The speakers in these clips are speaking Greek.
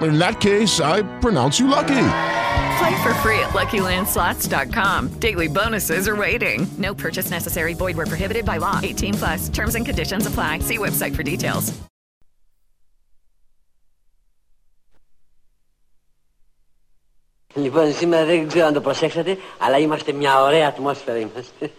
In that case, I pronounce you lucky. Play for free at LuckyLandSlots.com. Daily bonuses are waiting. No purchase necessary. Void where prohibited by law. 18 plus. Terms and conditions apply. See website for details. Λοιπόν, σήμερα δεν ξέρω αν το προσέξατε, αλλά είμαστε μια ωραία ατμόσφαιρα είμαστε.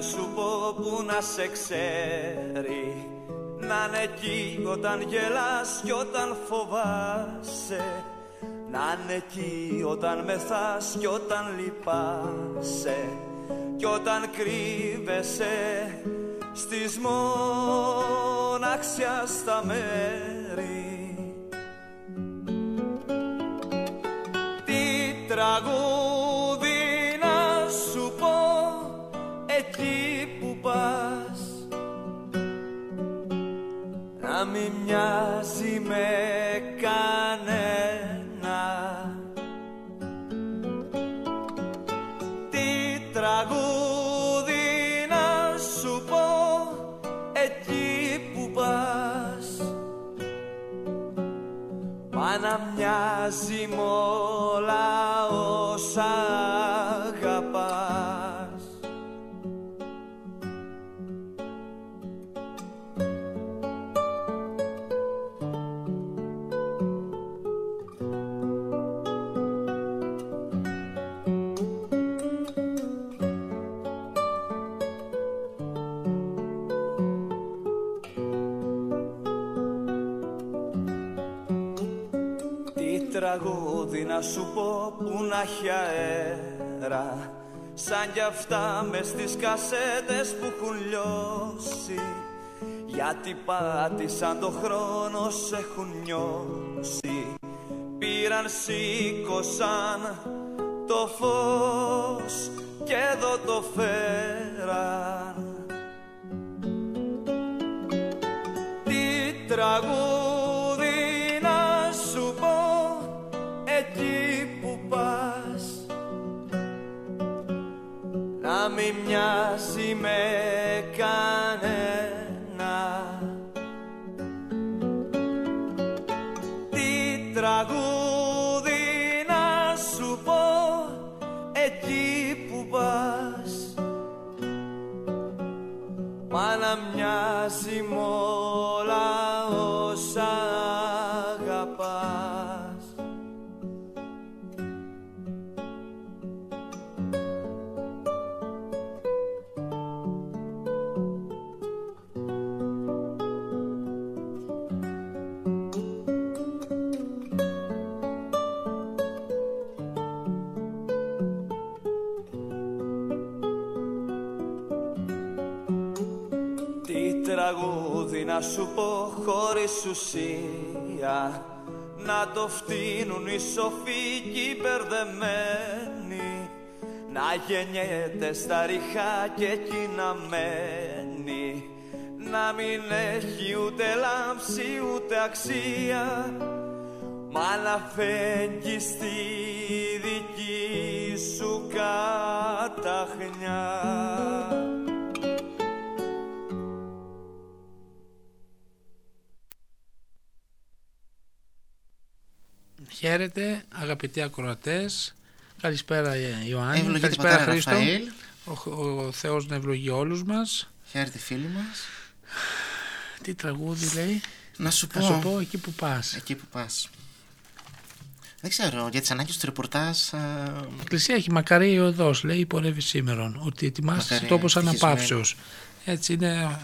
Να σου πω που να σε ξέρει. Να είναι εκεί όταν γελάς κι όταν φοβάσαι. Να είναι εκεί όταν μεθάς κι όταν λυπάσαι. Κι όταν κρύβεσαι στις μοναξιά στα μέρη. Τι τραγούδι εκεί που πας Να μην μοιάζει με να σου πω που να έχει αέρα. Σαν κι αυτά μες στις κασέτες που έχουν λιώσει. Γιατί πάτησαν το χρόνο σε έχουν νιώσει. Πήραν σήκωσαν το φως και εδώ το φέραν. Τι τραγούδι τραγούδι να σου πω χωρίς ουσία. Να το φτύνουν οι σοφοί και οι μπερδεμένοι. Να γεννιέται στα ριχά και εκεί να μένει. Να μην έχει ούτε λάμψη ούτε αξία. Μα να φέγγει στη δική σου καταχνιά Χαίρετε, αγαπητοί ακροατές. Καλησπέρα, ε, Ιωάννη. Ευλογείτε, Καλησπέρα, πατέρα Χρήστο. Ραφαήλ. Ο, ο Θεός να ευλογεί όλους μας. Χαίρετε φίλοι μας. Τι τραγούδι λέει. Να σου πω. Να σου πω εκεί που πας. Εκεί που πας. Δεν ξέρω, για τις ανάγκες του ρεπορτάζ... α, Η Εκκλησία έχει μακαρία η οδός, λέει πορεύει σήμερον, ότι ετοιμάστε Μακαρία, τόπος ευτυχισμένη. αναπαύσεως. Έτσι είναι ε,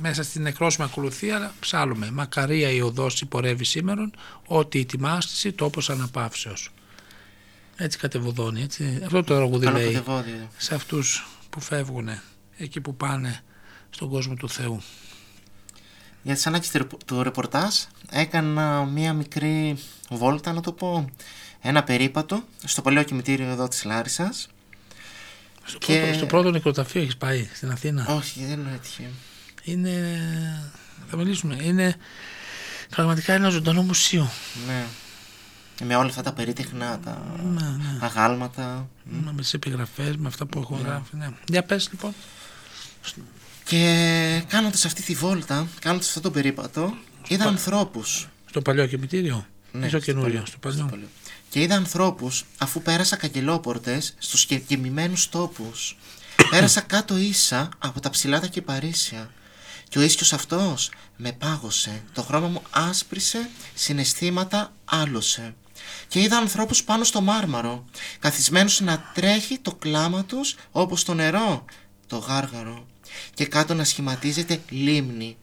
μέσα στην νεκρόσιμη ακολουθία, αλλά ψάλουμε. Μακαρία η οδός υπορεύει σήμερον, ότι ετοιμάστηση τόπος αναπαύσεως. Έτσι κατεβοδώνει, έτσι. Αυτό το τραγούδι Καλό λέει κατεβόδιο. σε αυτούς που φεύγουν, εκεί που πάνε στον κόσμο του Θεού. Για τις ανάγκες του ρεπο- του ρεπορτάζ έκανα μία μικρή βόλτα, να το πω, ένα περίπατο στο παλαιό κημητήριο εδώ της Λάρισας. Στο, Και- πρώτο, στο πρώτο νεκροταφείο έχεις πάει στην Αθήνα; Όχι, δεν έτυχε. Είναι, θα μιλήσουμε, είναι πραγματικά ένα ζωντανό μουσείο. Ναι. Με όλα αυτά τα περίτεχνα, τα αγάλματα. Με τις επιγραφές, με αυτά που έχω γράφει. Ναι. Για πες λοιπόν. Και κάνοντας αυτή τη βόλτα, κάνοντας αυτό το περίπατο, είδα ανθρώπους. Στο παλιό κημητήριο; Ναι, ή στο στο καινούριο. παλιό, Στο παλιό. στο Και είδα ανθρώπους αφού πέρασα καγκελόπορτες στους και- γεμημένους τόπους. πέρασα κάτω ίσα από τα ψηλά τα κυπαρίσια. Και ο ίσκιος αυτός με πάγωσε, το χρώμα μου άσπρισε, συναισθήματα άλωσε. Και είδα ανθρώπους πάνω στο μάρμαρο, καθισμένους να τρέχει το κλάμα τους όπως το νερό, το γάργαρο. Και κάτω να σχηματίζεται λίμνη.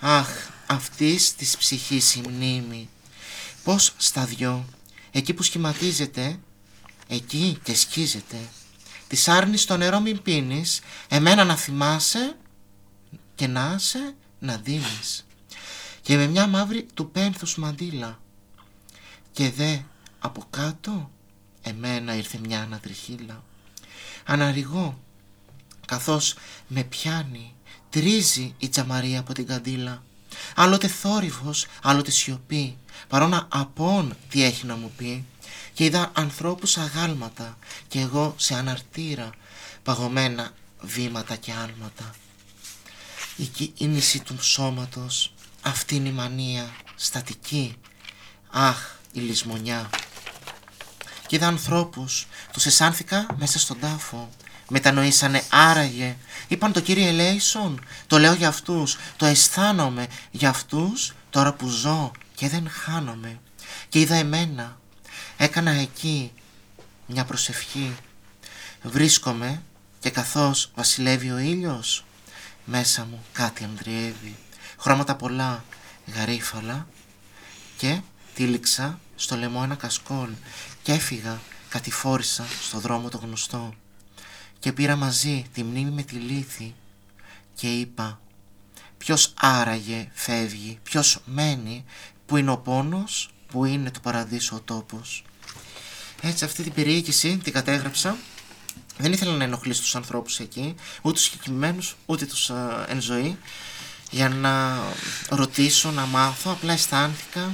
Αχ, αυτής της ψυχής η μνήμη. Πώς στα δυο, εκεί που σχηματίζεται, εκεί και σκίζεται. Της άρνης το νερό μην πίνεις, εμένα να θυμάσαι και να είσαι να δίνεις. Και με μια μαύρη του πένθους μαντήλα. Και δε από κάτω εμένα ήρθε μια ανατριχίλα. Αναριγώ, καθώς με πιάνει, τρίζει η τζαμαρία από την καντήλα. Άλλοτε θόρυβος, άλλοτε σιωπή, παρόνα απόν τι έχει να μου πει. Και είδα ανθρώπους αγάλματα και εγώ σε αναρτήρα, παγωμένα βήματα και άλματα. Η κίνηση του σώματος, αυτή είναι η μανία, στατική. Αχ, η λησμονιά. Και είδα ανθρώπους, τους αισθάνθηκα μέσα στον τάφο. Μετανοήσανε άραγε. Είπαν το κύριε Ελέησον, το λέω για αυτούς, το αισθάνομαι για αυτούς τώρα που ζω και δεν χάνομαι. Και είδα εμένα, έκανα εκεί μια προσευχή. Βρίσκομαι και καθώς βασιλεύει ο ήλιος, μέσα μου κάτι ανδριεύει. Χρώματα πολλά, γαρίφαλα και τύλιξα στο λαιμό ένα κασκόλ και έφυγα, κατηφόρησα στο δρόμο το γνωστό και πήρα μαζί τη μνήμη με τη λύθη και είπα ποιος άραγε φεύγει, ποιος μένει, που είναι ο πόνος, που είναι του παραδείσου ο τόπος. Έτσι αυτή την περιήγηση την κατέγραψα δεν ήθελα να ενοχλήσω τους ανθρώπους εκεί, ούτε τους συγκεκριμένους, ούτε τους α, εν ζωή, για να ρωτήσω, να μάθω, απλά αισθάνθηκα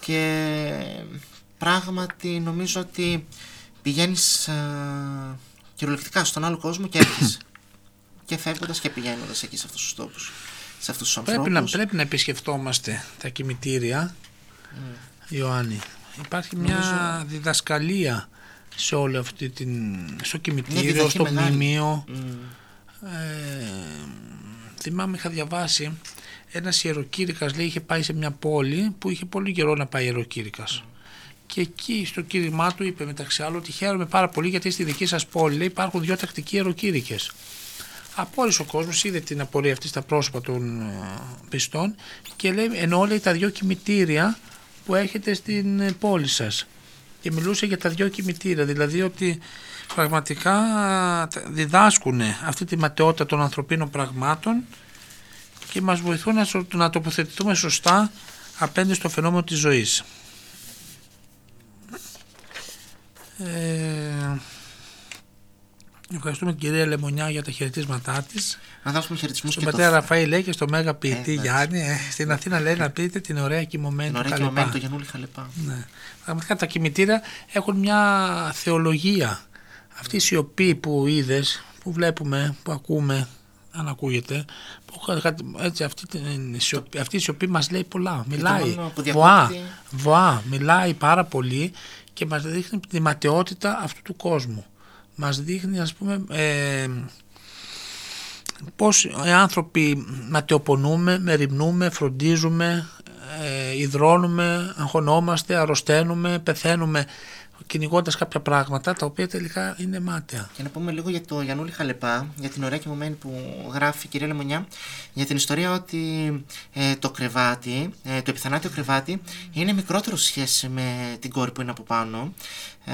και πράγματι νομίζω ότι πηγαίνεις α, κυριολεκτικά στον άλλο κόσμο και έρχεσαι. και φεύγοντας και πηγαίνοντας εκεί σε αυτούς τους τόπους, σε αυτούς τους ανθρώπους. Πρέπει να, πρέπει να επισκεφτόμαστε τα κημητήρια, Ιωάννη. Υπάρχει μια Νομίζω- διδασκαλία σε όλη αυτή την... στο Μια κημητήριο, διδαχή στο μεγάλη. μνημείο. Μμ. Ε, θυμάμαι είχα διαβάσει ένας ιεροκήρυκας λέει είχε πάει σε μια πόλη που είχε πολύ καιρό να πάει ιεροκήρυκας και εκεί στο κήρυμά του είπε μεταξύ άλλων ότι χαίρομαι πάρα πολύ γιατί στη δική σας πόλη λέει, υπάρχουν δυο τακτικοί ιεροκήρυκες απόρρισε ο κόσμος είδε την απορία αυτή στα πρόσωπα των ε, πιστών και λέει ενώ λέει τα δυο κημητήρια που έχετε στην ε, πόλη σας και μιλούσε για τα δυο κημητήρια δηλαδή ότι πραγματικά διδάσκουν αυτή τη ματαιότητα των ανθρωπίνων πραγμάτων και μας βοηθούν να, σω- να τοποθετηθούμε σωστά απέναντι στο φαινόμενο της ζωής. Ε, ευχαριστούμε την κυρία Λεμονιά για τα χαιρετίσματά της. Να δώσουμε χαιρετισμούς Στον και το πατέρα Ραφαήλ λέει και στο Μέγα Ποιητή εντάξει. Γιάννη. ε, στην Αθήνα λέει να πείτε την ωραία κοιμωμένη την του ωραία Χαλεπά. κοιμωμένη του Γιαννούλη Χαλεπά. Ναι. Πραγματικά τα κημητήρια έχουν μια θεολογία. Αυτή η σιωπή που είδες, που βλέπουμε, που ακούμε, αν ακούγεται, που κα- κα- έτσι, αυτή, την σιωπή, αυτή η σιωπή μας λέει πολλά, μιλάει, μόνο που βοά, διακόπτει- βοά, μιλάει πάρα πολύ και μας δείχνει τη ματαιότητα αυτού του κόσμου. Μας δείχνει ας πούμε ε, πώς οι άνθρωποι ματαιοπονούμε, μεριμνούμε, φροντίζουμε, ε, υδρώνουμε, αγχωνόμαστε, αρρωσταίνουμε, πεθαίνουμε κυνηγώντας κάποια πράγματα τα οποία τελικά είναι μάταια. Και να πούμε λίγο για το Γιαννούλη Χαλεπά, για την ωραία κειμωμένη που γράφει η κυρία Λεμονιά, για την ιστορία ότι ε, το κρεβάτι, ε, το επιθανάτιο κρεβάτι, είναι μικρότερο σε σχέση με την κόρη που είναι από πάνω. Ε,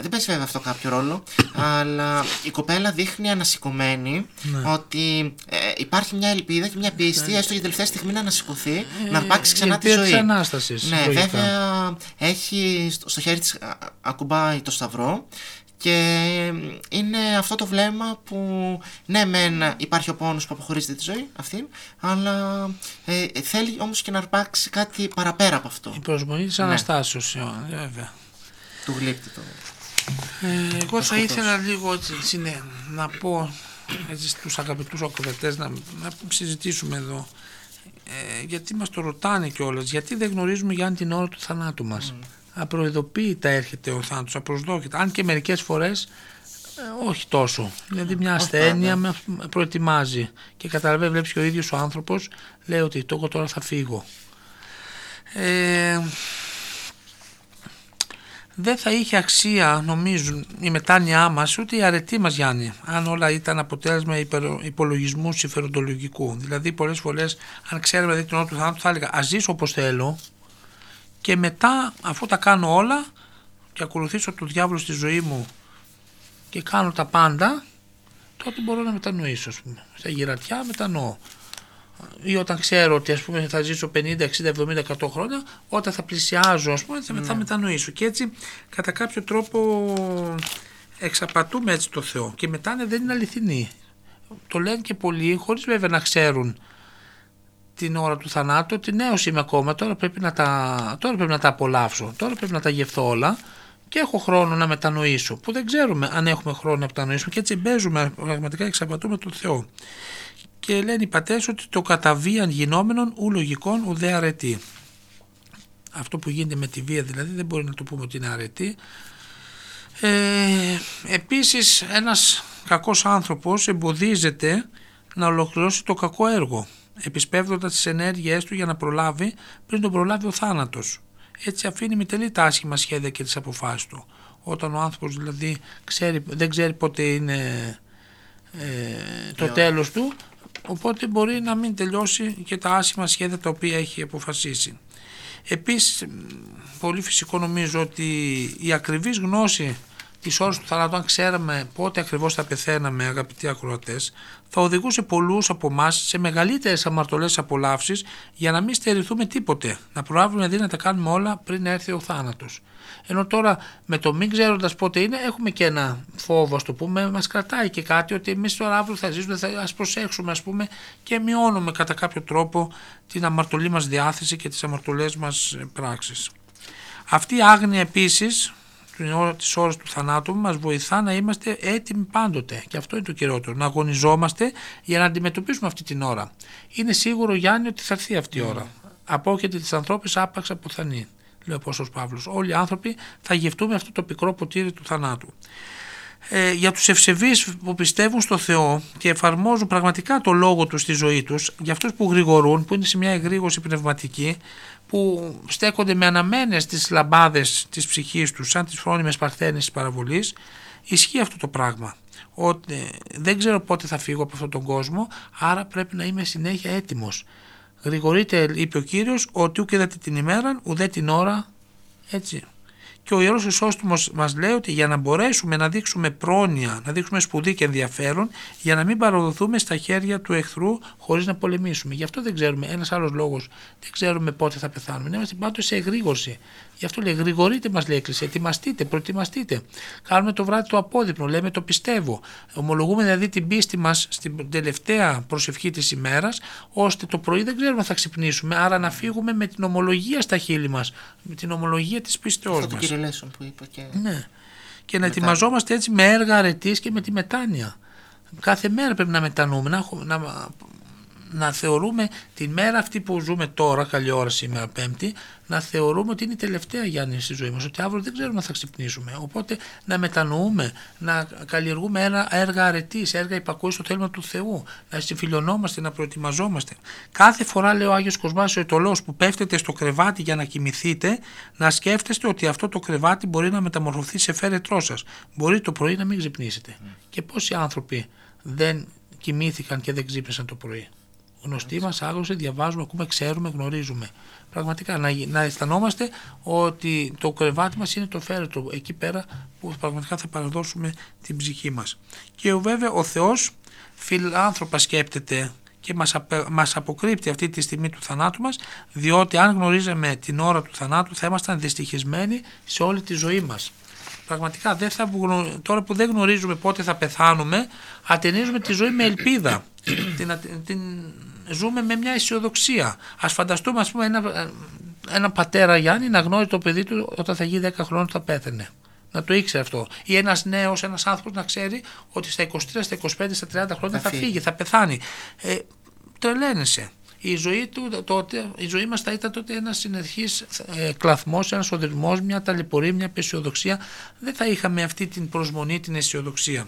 δεν παίζει βέβαια αυτό κάποιο ρόλο, αλλά η κοπέλα δείχνει ανασηκωμένη Ναι. ότι ε, υπάρχει μια ελπίδα και μια πίστη, έστω για τελευταία στιγμή να ανασηκωθεί, να αρπάξει η ξανά τη ελπίδα της ζωή. Ανάστασης, ναι, λογικά. βέβαια έχει στο, στο χέρι της α, ακουμπάει το σταυρό και είναι αυτό το βλέμμα που ναι μεν υπάρχει ο πόνος που αποχωρίζεται τη ζωή αυτή αλλά ε, θέλει όμως και να αρπάξει κάτι παραπέρα από αυτό Η προσμονή της Ναι. Αναστάσεως, ε, βέβαια. Του γλύπτη το Ε, εγώ θα σκοτώσει. ήθελα λίγο έτσι, ναι, να πω έτσι, στους αγαπητούς ακροατές να, να συζητήσουμε εδώ ε, γιατί μας το ρωτάνε κιόλας, γιατί δεν γνωρίζουμε για αν την ώρα του θανάτου μας. Απροειδοποίητα έρχεται ο θάνατος, απροσδόκητα. Αν και μερικές φορές ε, όχι τόσο. Δηλαδή μια ασθένεια με προετοιμάζει και καταλαβαίνεις, βλέπεις και ο ίδιος ο άνθρωπος λέει ότι το εγώ τώρα θα φύγω. Ε, δεν θα είχε αξία νομίζουν η μετάνοιά μας ούτε η αρετή μας Γιάννη αν όλα ήταν αποτέλεσμα υπερο- υπολογισμού συμφεροντολογικού δηλαδή πολλές φορές αν ξέραμε δηλαδή την ώρα του θανάτου θα έλεγα ας ζήσω όπως θέλω και μετά αφού τα κάνω όλα και ακολουθήσω το διάβολο στη ζωή μου και κάνω τα πάντα τότε μπορώ να μετανοήσω ας πούμε. στα γυρατιά μετανοώ ή όταν ξέρω ότι ας πούμε θα ζήσω 50, 60, 70, 100 χρόνια, όταν θα πλησιάζω ας πούμε θα, θα μετανοήσω. Και έτσι κατά κάποιο τρόπο εξαπατούμε έτσι το Θεό και μετά ναι, δεν είναι αληθινή. Το λένε και πολλοί χωρίς βέβαια να ξέρουν την ώρα του θανάτου ότι νέος είμαι ακόμα, τώρα πρέπει να τα, τώρα πρέπει να τα απολαύσω, τώρα πρέπει να τα γευθώ όλα και έχω χρόνο να μετανοήσω που δεν ξέρουμε αν έχουμε χρόνο να μετανοήσουμε και έτσι μπέζουμε πραγματικά εξαπατούμε τον Θεό και λένε οι πατέρες ότι το καταβίαν γινόμενον ου λογικών ουδέ αρετή. Αυτό που γίνεται με τη βία δηλαδή δεν μπορεί να το πούμε ότι είναι αρετή. Ε, επίσης ένας κακός άνθρωπος εμποδίζεται να ολοκληρώσει το κακό έργο επισπεύδοντας τις ενέργειές του για να προλάβει πριν τον προλάβει ο θάνατος. Έτσι αφήνει με τελεί τα άσχημα σχέδια και τις αποφάσεις του. Όταν ο άνθρωπος δηλαδή ξέρει, δεν ξέρει πότε είναι ε, το τέλος του οπότε μπορεί να μην τελειώσει και τα άσχημα σχέδια τα οποία έχει αποφασίσει. Επίσης, μ, πολύ φυσικό νομίζω ότι η ακριβής γνώση της ώρας του θανάτου, αν ξέραμε πότε ακριβώς θα πεθαίναμε αγαπητοί ακροατές, θα οδηγούσε πολλούς από εμάς σε μεγαλύτερες αμαρτωλές απολαύσεις για να μην στερηθούμε τίποτε, να προλάβουμε δηλαδή να τα κάνουμε όλα πριν έρθει ο θάνατος. Ενώ τώρα με το μην ξέροντας πότε είναι, έχουμε και ένα φόβο, ας το πούμε, μας κρατάει και κάτι ότι εμείς τώρα αύριο θα ζήσουμε, θα ας προσέξουμε, ας πούμε, και μειώνουμε κατά κάποιο τρόπο την αμαρτωλή μας διάθεση και τις αμαρτωλές μας πράξεις. Αυτή η άγνοια επίσης τη ώρα του θανάτου μας βοηθά να είμαστε έτοιμοι πάντοτε. Και αυτό είναι το κυριότερο. Να αγωνιζόμαστε για να αντιμετωπίσουμε αυτή την ώρα. Είναι σίγουρο, Γιάννη, ότι θα έρθει αυτή η ώρα. Απόκειται της ανθρώπης άπαξ από θανή λέει ο Απόστολος Παύλος. Όλοι οι άνθρωποι θα γευτούμε αυτό το πικρό ποτήρι του θανάτου. Ε, για τους ευσεβείς που πιστεύουν στο Θεό και εφαρμόζουν πραγματικά το λόγο τους στη ζωή τους, για αυτούς που γρηγορούν, που είναι σε μια εγρήγορση πνευματική, που στέκονται με αναμένες τις λαμπάδες της ψυχής τους, σαν τις φρόνιμες παρθένες της παραβολής, ισχύει αυτό το πράγμα. Ότι δεν ξέρω πότε θα φύγω από αυτόν τον κόσμο, άρα πρέπει να είμαι συνέχεια έτοιμος. Γρηγορείτε, είπε ο Κύριος, ότι ούκ είδατε την ημέρα, ουδέ την ώρα, έτσι. Και ο Ιερός Χρυσόστομος μας λέει ότι για να μπορέσουμε να δείξουμε πρόνοια, να δείξουμε σπουδή και ενδιαφέρον, για να μην παραδοθούμε στα χέρια του εχθρού χωρίς να πολεμήσουμε. Γι' αυτό δεν ξέρουμε, ένας άλλος λόγος, δεν ξέρουμε πότε θα πεθάνουμε. Να είμαστε πάντως σε εγρήγορση. Γι' αυτό λέει, γρηγορείτε μας λέει Εκκλησία, ετοιμαστείτε, προετοιμαστείτε. Κάνουμε το βράδυ το απόδειπνο, λέμε το πιστεύω. Ομολογούμε δηλαδή την πίστη μας στην τελευταία προσευχή της ημέρας, ώστε το πρωί δεν ξέρουμε αν θα ξυπνήσουμε, άρα να φύγουμε με την ομολογία στα χείλη μας, με την ομολογία της πίστεώς Αυτό το μας. κύριε Λέσον που είπα και... Ναι. Και να ετοιμαζόμαστε έτσι με έργα αρετής και με τη μετάνοια. Κάθε μέρα πρέπει να μετανοούμε, να, έχω- να, να θεωρούμε τη μέρα αυτή που ζούμε τώρα, καλή ώρα σήμερα Πέμπτη, να θεωρούμε ότι είναι η τελευταία Γιάννη στη ζωή μας, ότι αύριο δεν ξέρουμε αν θα ξυπνήσουμε. Οπότε να μετανοούμε, να καλλιεργούμε ένα έργα αρετής, έργα υπακούει στο θέλημα του Θεού, να συμφιλιωνόμαστε, να προετοιμαζόμαστε. Κάθε φορά, λέει ο Άγιος Κοσμάς ο Ετωλός, που πέφτετε στο κρεβάτι για να κοιμηθείτε, να σκέφτεστε ότι αυτό το κρεβάτι μπορεί να μεταμορφωθεί σε φέρετρό σας. Μπορεί το πρωί να μην ξυπνήσετε. Και πόσοι άνθρωποι δεν κοιμήθηκαν και δεν ξύπνησαν το πρωί; Γνωστοί μας, άγνωστοι, διαβάζουμε, ακούμε, ξέρουμε, γνωρίζουμε. Πραγματικά να, γι- να αισθανόμαστε ότι το κρεβάτι μας είναι το φέρετρο, εκεί πέρα που πραγματικά θα παραδώσουμε την ψυχή μας. Και ο, βέβαια ο Θεός φιλάνθρωπα σκέπτεται και μας, απε- μας αποκρύπτει αυτή τη στιγμή του θανάτου μας διότι αν γνωρίζαμε την ώρα του θανάτου θα ήμασταν δυστυχισμένοι σε όλη τη ζωή μας. Πραγματικά δεν θα, γνω- τώρα που δεν γνωρίζουμε πότε θα πεθάνουμε ατενίζουμε τη ζωή με ελπίδα. την, ατε- την, ζούμε με μια αισιοδοξία. Ας φανταστούμε ας πούμε ένα, ένα πατέρα Γιάννη να γνώριζε το παιδί του όταν θα γίνει 10 χρόνια θα πέθανε. Να το ήξερε αυτό. Ή ένας νέος, ένας άνθρωπος να ξέρει ότι στα 23, στα 25, στα 30 χρόνια θα, Θα φύγει. φύγει. θα πεθάνει. Ε, τρελαίνεσαι. Η ζωή, του, τότε, η ζωή μας θα ήταν τότε ένας συνεχής ε, κλαθμός, ένας οδυρμός, μια ταλαιπωρία, μια απεσιοδοξία. Δεν θα είχαμε αυτή την προσμονή, την αισιοδοξία.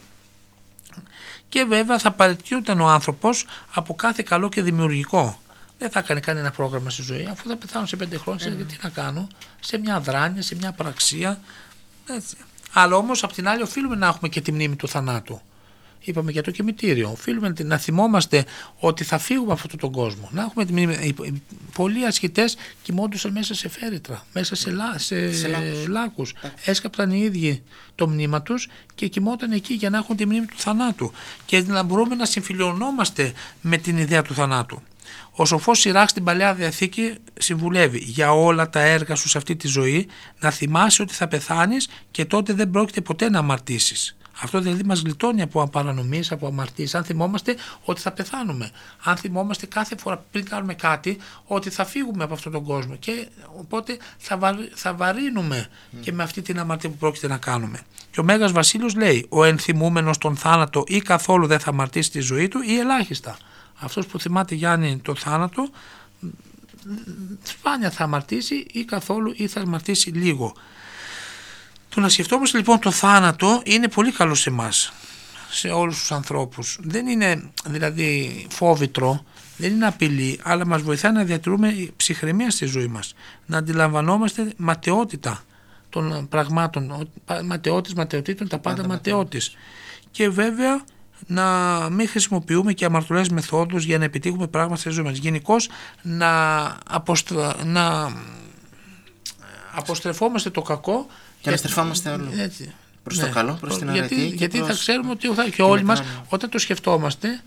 Και βέβαια θα παραιτιούταν ο άνθρωπος από κάθε καλό και δημιουργικό. Δεν θα έκανε κανένα πρόγραμμα στη ζωή, αφού θα πεθάνω σε πέντε χρόνια, mm. τι να κάνω, σε μια δράνεια, σε μια πραξία. Έτσι. Αλλά όμως απ' την άλλη οφείλουμε να έχουμε και τη μνήμη του θανάτου. Είπαμε για το κημητήριο. Οφείλουμε να- να θυμόμαστε ότι θα φύγουμε από αυτόν τον κόσμο. Να έχουμε τη μνήμη. οι- οι- Πολλοί ασκητέ κοιμόντουσαν μέσα σε φέρετρα, μέσα σε, λά, σε, Σε λάκους. λάκους. Έσκαπταν οι ίδιοι το μνήμα τους και κοιμόταν εκεί για να έχουν τη μνήμη του θανάτου και να μπορούμε να συμφιλιωνόμαστε με την ιδέα του θανάτου. Ο σοφός Σιράκ στην παλαιά διαθήκη συμβουλεύει για όλα τα έργα σου σε αυτή τη ζωή να θυμάσαι ότι θα πεθάνεις και τότε δεν πρόκειται ποτέ να αμαρτήσεις. Αυτό δηλαδή μας γλιτώνει από παρανομίες, από αμαρτίες. Αν θυμόμαστε ότι θα πεθάνουμε. Αν θυμόμαστε κάθε φορά πριν κάνουμε κάτι ότι θα φύγουμε από αυτόν τον κόσμο. Και οπότε θα, βαρ- θα βαρύνουμε και με αυτή την αμαρτία που πρόκειται να κάνουμε. Και ο Μέγας Βασίλειος λέει: Ο ενθυμούμενος τον θάνατο ή καθόλου δεν θα αμαρτήσει τη ζωή του ή ελάχιστα. Αυτός που θυμάται Γιάννη το θάνατο σπάνια θα αμαρτήσει ή καθόλου ή θα αμαρτήσει λίγο. Το να σκεφτόμαστε λοιπόν το θάνατο είναι πολύ καλό σε εμάς, σε όλους τους ανθρώπους. Δεν είναι δηλαδή φόβητρο, δεν είναι απειλή, αλλά μας βοηθάει να διατηρούμε ψυχραιμία στη ζωή μας. Να αντιλαμβανόμαστε ματαιότητα των πραγμάτων, ο- πα- ματαιότης, ματαιοτήτων, τα πάντα ματαιότης. Και βέβαια να μην χρησιμοποιούμε και αμαρτωλές μεθόδους για να επιτύχουμε πράγματα στη ζωή μας. Γενικώς να, αποστρα... να αποστρεφόμαστε το κακό Και να στρεφόμαστε όλο. έτσι. Προς το καλό, προς την γιατί, αρετή και Γιατί θα προς- ξέρουμε ότι θα, και και όλοι μετά μας να- όταν το σκεφτόμαστε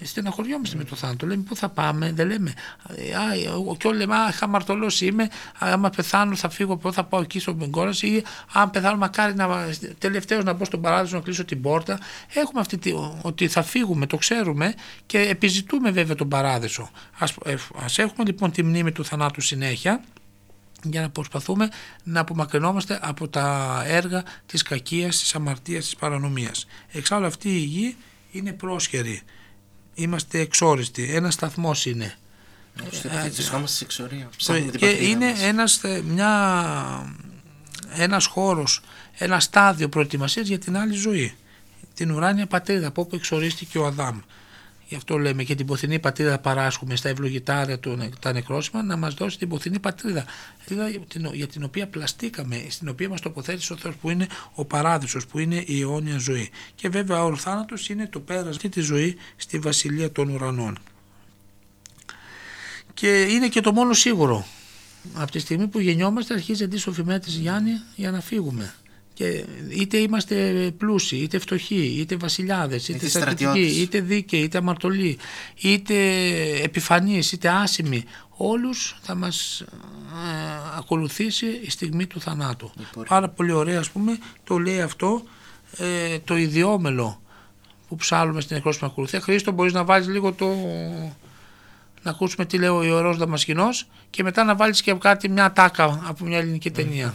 ε, στεναχωριόμαστε με το θάνατο. Λέμε πού θα πάμε, δεν λέμε. ε, Α, ε, και όλοι λέμε, Α, χαμαρτωλό είμαι. α, Άμα πεθάνω, θα φύγω από εδώ, θα πάω εκεί στον Μπεγκόρας ή αν πεθάνω, μακάρι να, τελευταίος να μπω στον παράδεισο να κλείσω την πόρτα. Έχουμε αυτή τη, ότι θα φύγουμε, το ξέρουμε και επιζητούμε βέβαια τον παράδεισο. Ας, ε, ας έχουμε λοιπόν τη μνήμη του θανάτου συνέχεια για να προσπαθούμε να απομακρυνόμαστε από τα έργα της κακίας, της αμαρτίας, της παρανομίας. Εξάλλου αυτή η γη είναι πρόσχερη. Είμαστε εξόριστοι. Ένας σταθμός είναι. Βρισκόμαστε σε εξορία. Το- Ψάχνουμε την και πατρίδα είναι μας. ένας, ε, μια, ένας χώρος, ένα στάδιο προετοιμασίας για την άλλη ζωή. Την ουράνια πατρίδα από όπου εξορίστηκε ο Αδάμ. Γι' αυτό λέμε και την ποθηνή πατρίδα παράσχουμε στα ευλογητάρια του, τα νεκρόσιμα να μας δώσει την ποθηνή πατρίδα πατρίδα για την- για την οποία πλαστήκαμε, στην οποία μας τοποθέτησε ο Θεός που είναι ο παράδεισος, που είναι η αιώνια ζωή. Και βέβαια ο θάνατος είναι το πέρασμα αυτή τη ζωή στη βασιλεία των ουρανών. Και είναι και το μόνο σίγουρο. Από τη στιγμή που γεννιόμαστε αρχίζει αντίστροφη μέτρηση Γιάννη για να φύγουμε. Και είτε είμαστε πλούσιοι, είτε φτωχοί, είτε βασιλιάδες, είτε, Είτε στρατιωτικοί, στρατιώτες. είτε δίκαιοι, είτε αμαρτωλοί, είτε επιφανείς, είτε άσημοι, όλους θα μας ε, ακολουθήσει η στιγμή του θανάτου. Πάρα πολύ ωραία ας πούμε το λέει αυτό ε, το ιδιόμελο που ψάλουμε στην νεκρόσιμη ακολουθία. Χρήστο μπορείς να βάλεις λίγο το... να ακούσουμε τι λέει ο Ιερός Δαμασκηνός και μετά να βάλεις και κάτι μια τάκα από μια ελληνική ταινία.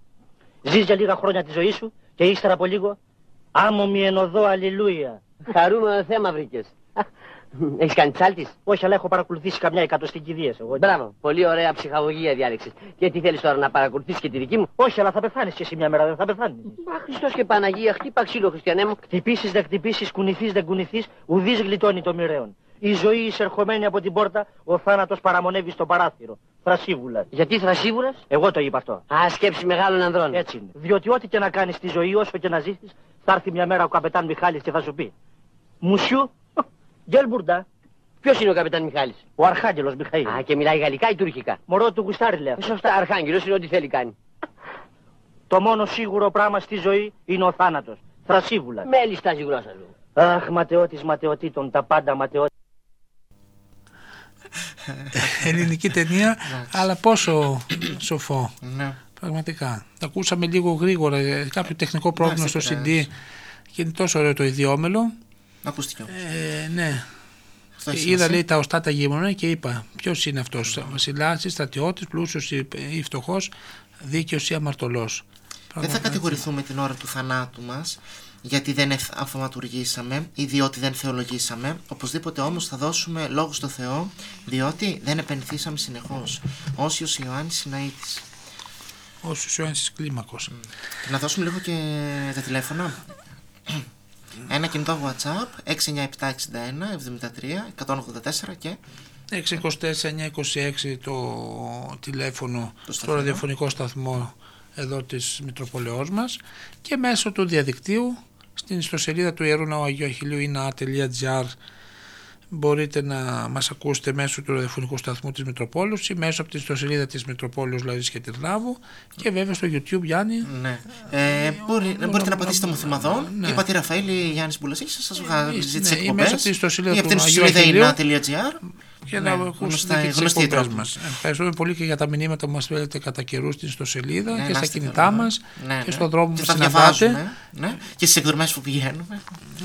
Ζεις για λίγα χρόνια τη ζωή σου και ύστερα από λίγο άμμο μη ενωδώ αλληλούια. Χαρούμενο θέμα βρήκες. Έχεις κάνει τσάλτη. Όχι, αλλά έχω παρακολουθήσει καμιά εκατοστή κηδείες εγώ. Μπράβο. Πολύ ωραία ψυχαγωγία διάλεξη. Και τι θέλεις τώρα να παρακολουθήσει και τη δική μου; Όχι, αλλά θα πεθάνεις και εσύ μια μέρα δεν θα πεθάνεις. Μα Χριστός και Παναγία, χτύπα ξύλο, Χριστιανέ μου. Χτυπήσεις δεν χτυπήσεις, κουνηθείς δεν κουνηθείς, ουδή γλιτώνει το μοιραίον. Η ζωή εισερχομένη από την πόρτα, ο θάνατος παραμονεύει στο παράθυρο. Θρασίβουλας. Γιατί θρασίβουλας; Εγώ το είπα αυτό. Α, σκέψη μεγάλων ανδρών. Έτσι είναι. Διότι ό,τι και να κάνεις στη ζωή, όσο και να ζήσεις, θα έρθει μια μέρα ο καπετάν Μιχάλης και θα σου πει. Μουσιού, γκέλμπουρντα. Ποιος είναι ο καπετάν Μιχάλης; Ο Αρχάγγελος Μιχαήλ. Α, και μιλάει γαλλικά ή τουρκικά; Μωρό του γουστάρι λέει. Ε, Σωστά, Αρχάγγελος είναι ό,τι θέλει κάνει. Το μόνο σίγουρο πράγμα στη ζωή είναι ο θάνατος. Θρασίβουλας. Μέλη στα γλώσσα σου. Αχ, ματαιώτης ματαιωτήτων, τα πάντα ματαιώτης. ελληνική ταινία, αλλά πόσο σοφό. Ναι. Πραγματικά. Τα ακούσαμε λίγο γρήγορα. ε, Κάποιο τεχνικό πρόβλημα στο Εντάξει, CD πειράζει. και είναι τόσο ωραίο το ιδιόμελο. Ακούστηκε όμως. Ε, ναι. Αυτό έχει Είδα σημασία. λέει τα οστά τα γείμονα και είπα ποιος είναι αυτός. Βασιλά ή στρατιώτης, πλούσιος ή, ή φτωχός, δίκαιος ή αμαρτωλός. Δεν θα κατηγορηθούμε την ώρα του θανάτου μας γιατί δεν εθ- αφοματουργήσαμε ή διότι δεν θεολογήσαμε. Οπωσδήποτε όμως θα δώσουμε λόγο στο Θεό διότι δεν επενθήσαμε συνεχώς. Όσιος Ιωάννης Συναήτης. Όσο ο Ιωάννη κλίμακος. Να δώσουμε λίγο και τα τηλέφωνα. Ένα κινητό WhatsApp 69761 73 184 και 624-926 το τηλέφωνο στο σταθμό. ραδιοφωνικό σταθμό εδώ της Μητροπολεώς μας και μέσω του διαδικτύου στην ιστοσελίδα του Ιερού Ναού Αγίου Αχιλίου είναι.gr μπορείτε να μας ακούσετε μέσω του ραδιοφωνικού σταθμού της Μητροπόλεως ή μέσω από την ιστοσελίδα της Μητροπόλεως Λαρής και Τυρνάβου και βέβαια στο YouTube Γιάννη Ναι. Ε, μπορεί, μπορείτε να πατήσετε μαθημαδόν Ναι. και πατή Ραφαήλ ή Γιάννης Μπουλασίκης θα σας βγάλει Ναι, τις ή εκπομπές μέσα από την ιστοσελίδα ή από του την Αγίου ιστοσελίδα Αχιλίου. ina.gr και Ναι, να γνωστά- ακούσετε και τις γνωστοί εκπομπές τρόποι. μας. Ευχαριστούμε πολύ και για τα μηνύματα που μας φέρετε κατά καιρούς στην ιστοσελίδα Ναι, και να στα είστε κινητά καλά. μας Ναι, και ναι. στον δρόμο και που τα συναντάτε. διαβάζουμε, ναι. και στις εκδρομές που πηγαίνουμε.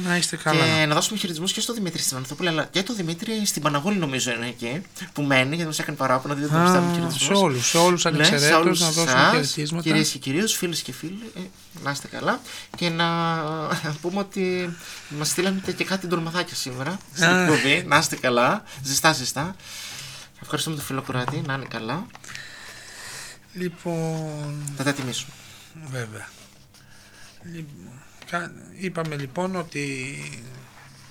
Να είστε καλά. Και να δώσουμε χαιρετισμούς και στο Δημήτρη στην Ανθοπούλα, αλλά και το Δημήτρη στην Παναγόλη, νομίζω είναι εκεί, που μένει, γιατί μας έκανε παράπονα, δεν Α, του στέλνουμε χαιρετισμούς. σε όλους, σε όλους ανεξαιρέτως να δώσουμε χαιρετίσματα. Κυρίες και κυρίους, φίλες και φίλοι, ε, να είστε καλά. Και να πούμε ότι μας στείλατε και κάτι ντορμαδάκια σήμερα στην Α. εκπομπή. Να είστε καλά, ζεστά ζεστά. Ευχαριστούμε τον φίλο Κουράτη, να είναι καλά. Λοιπόν, Θα τα τιμήσουμε. βέβαια. Λοιπόν, κα- Είπαμε λοιπόν ότι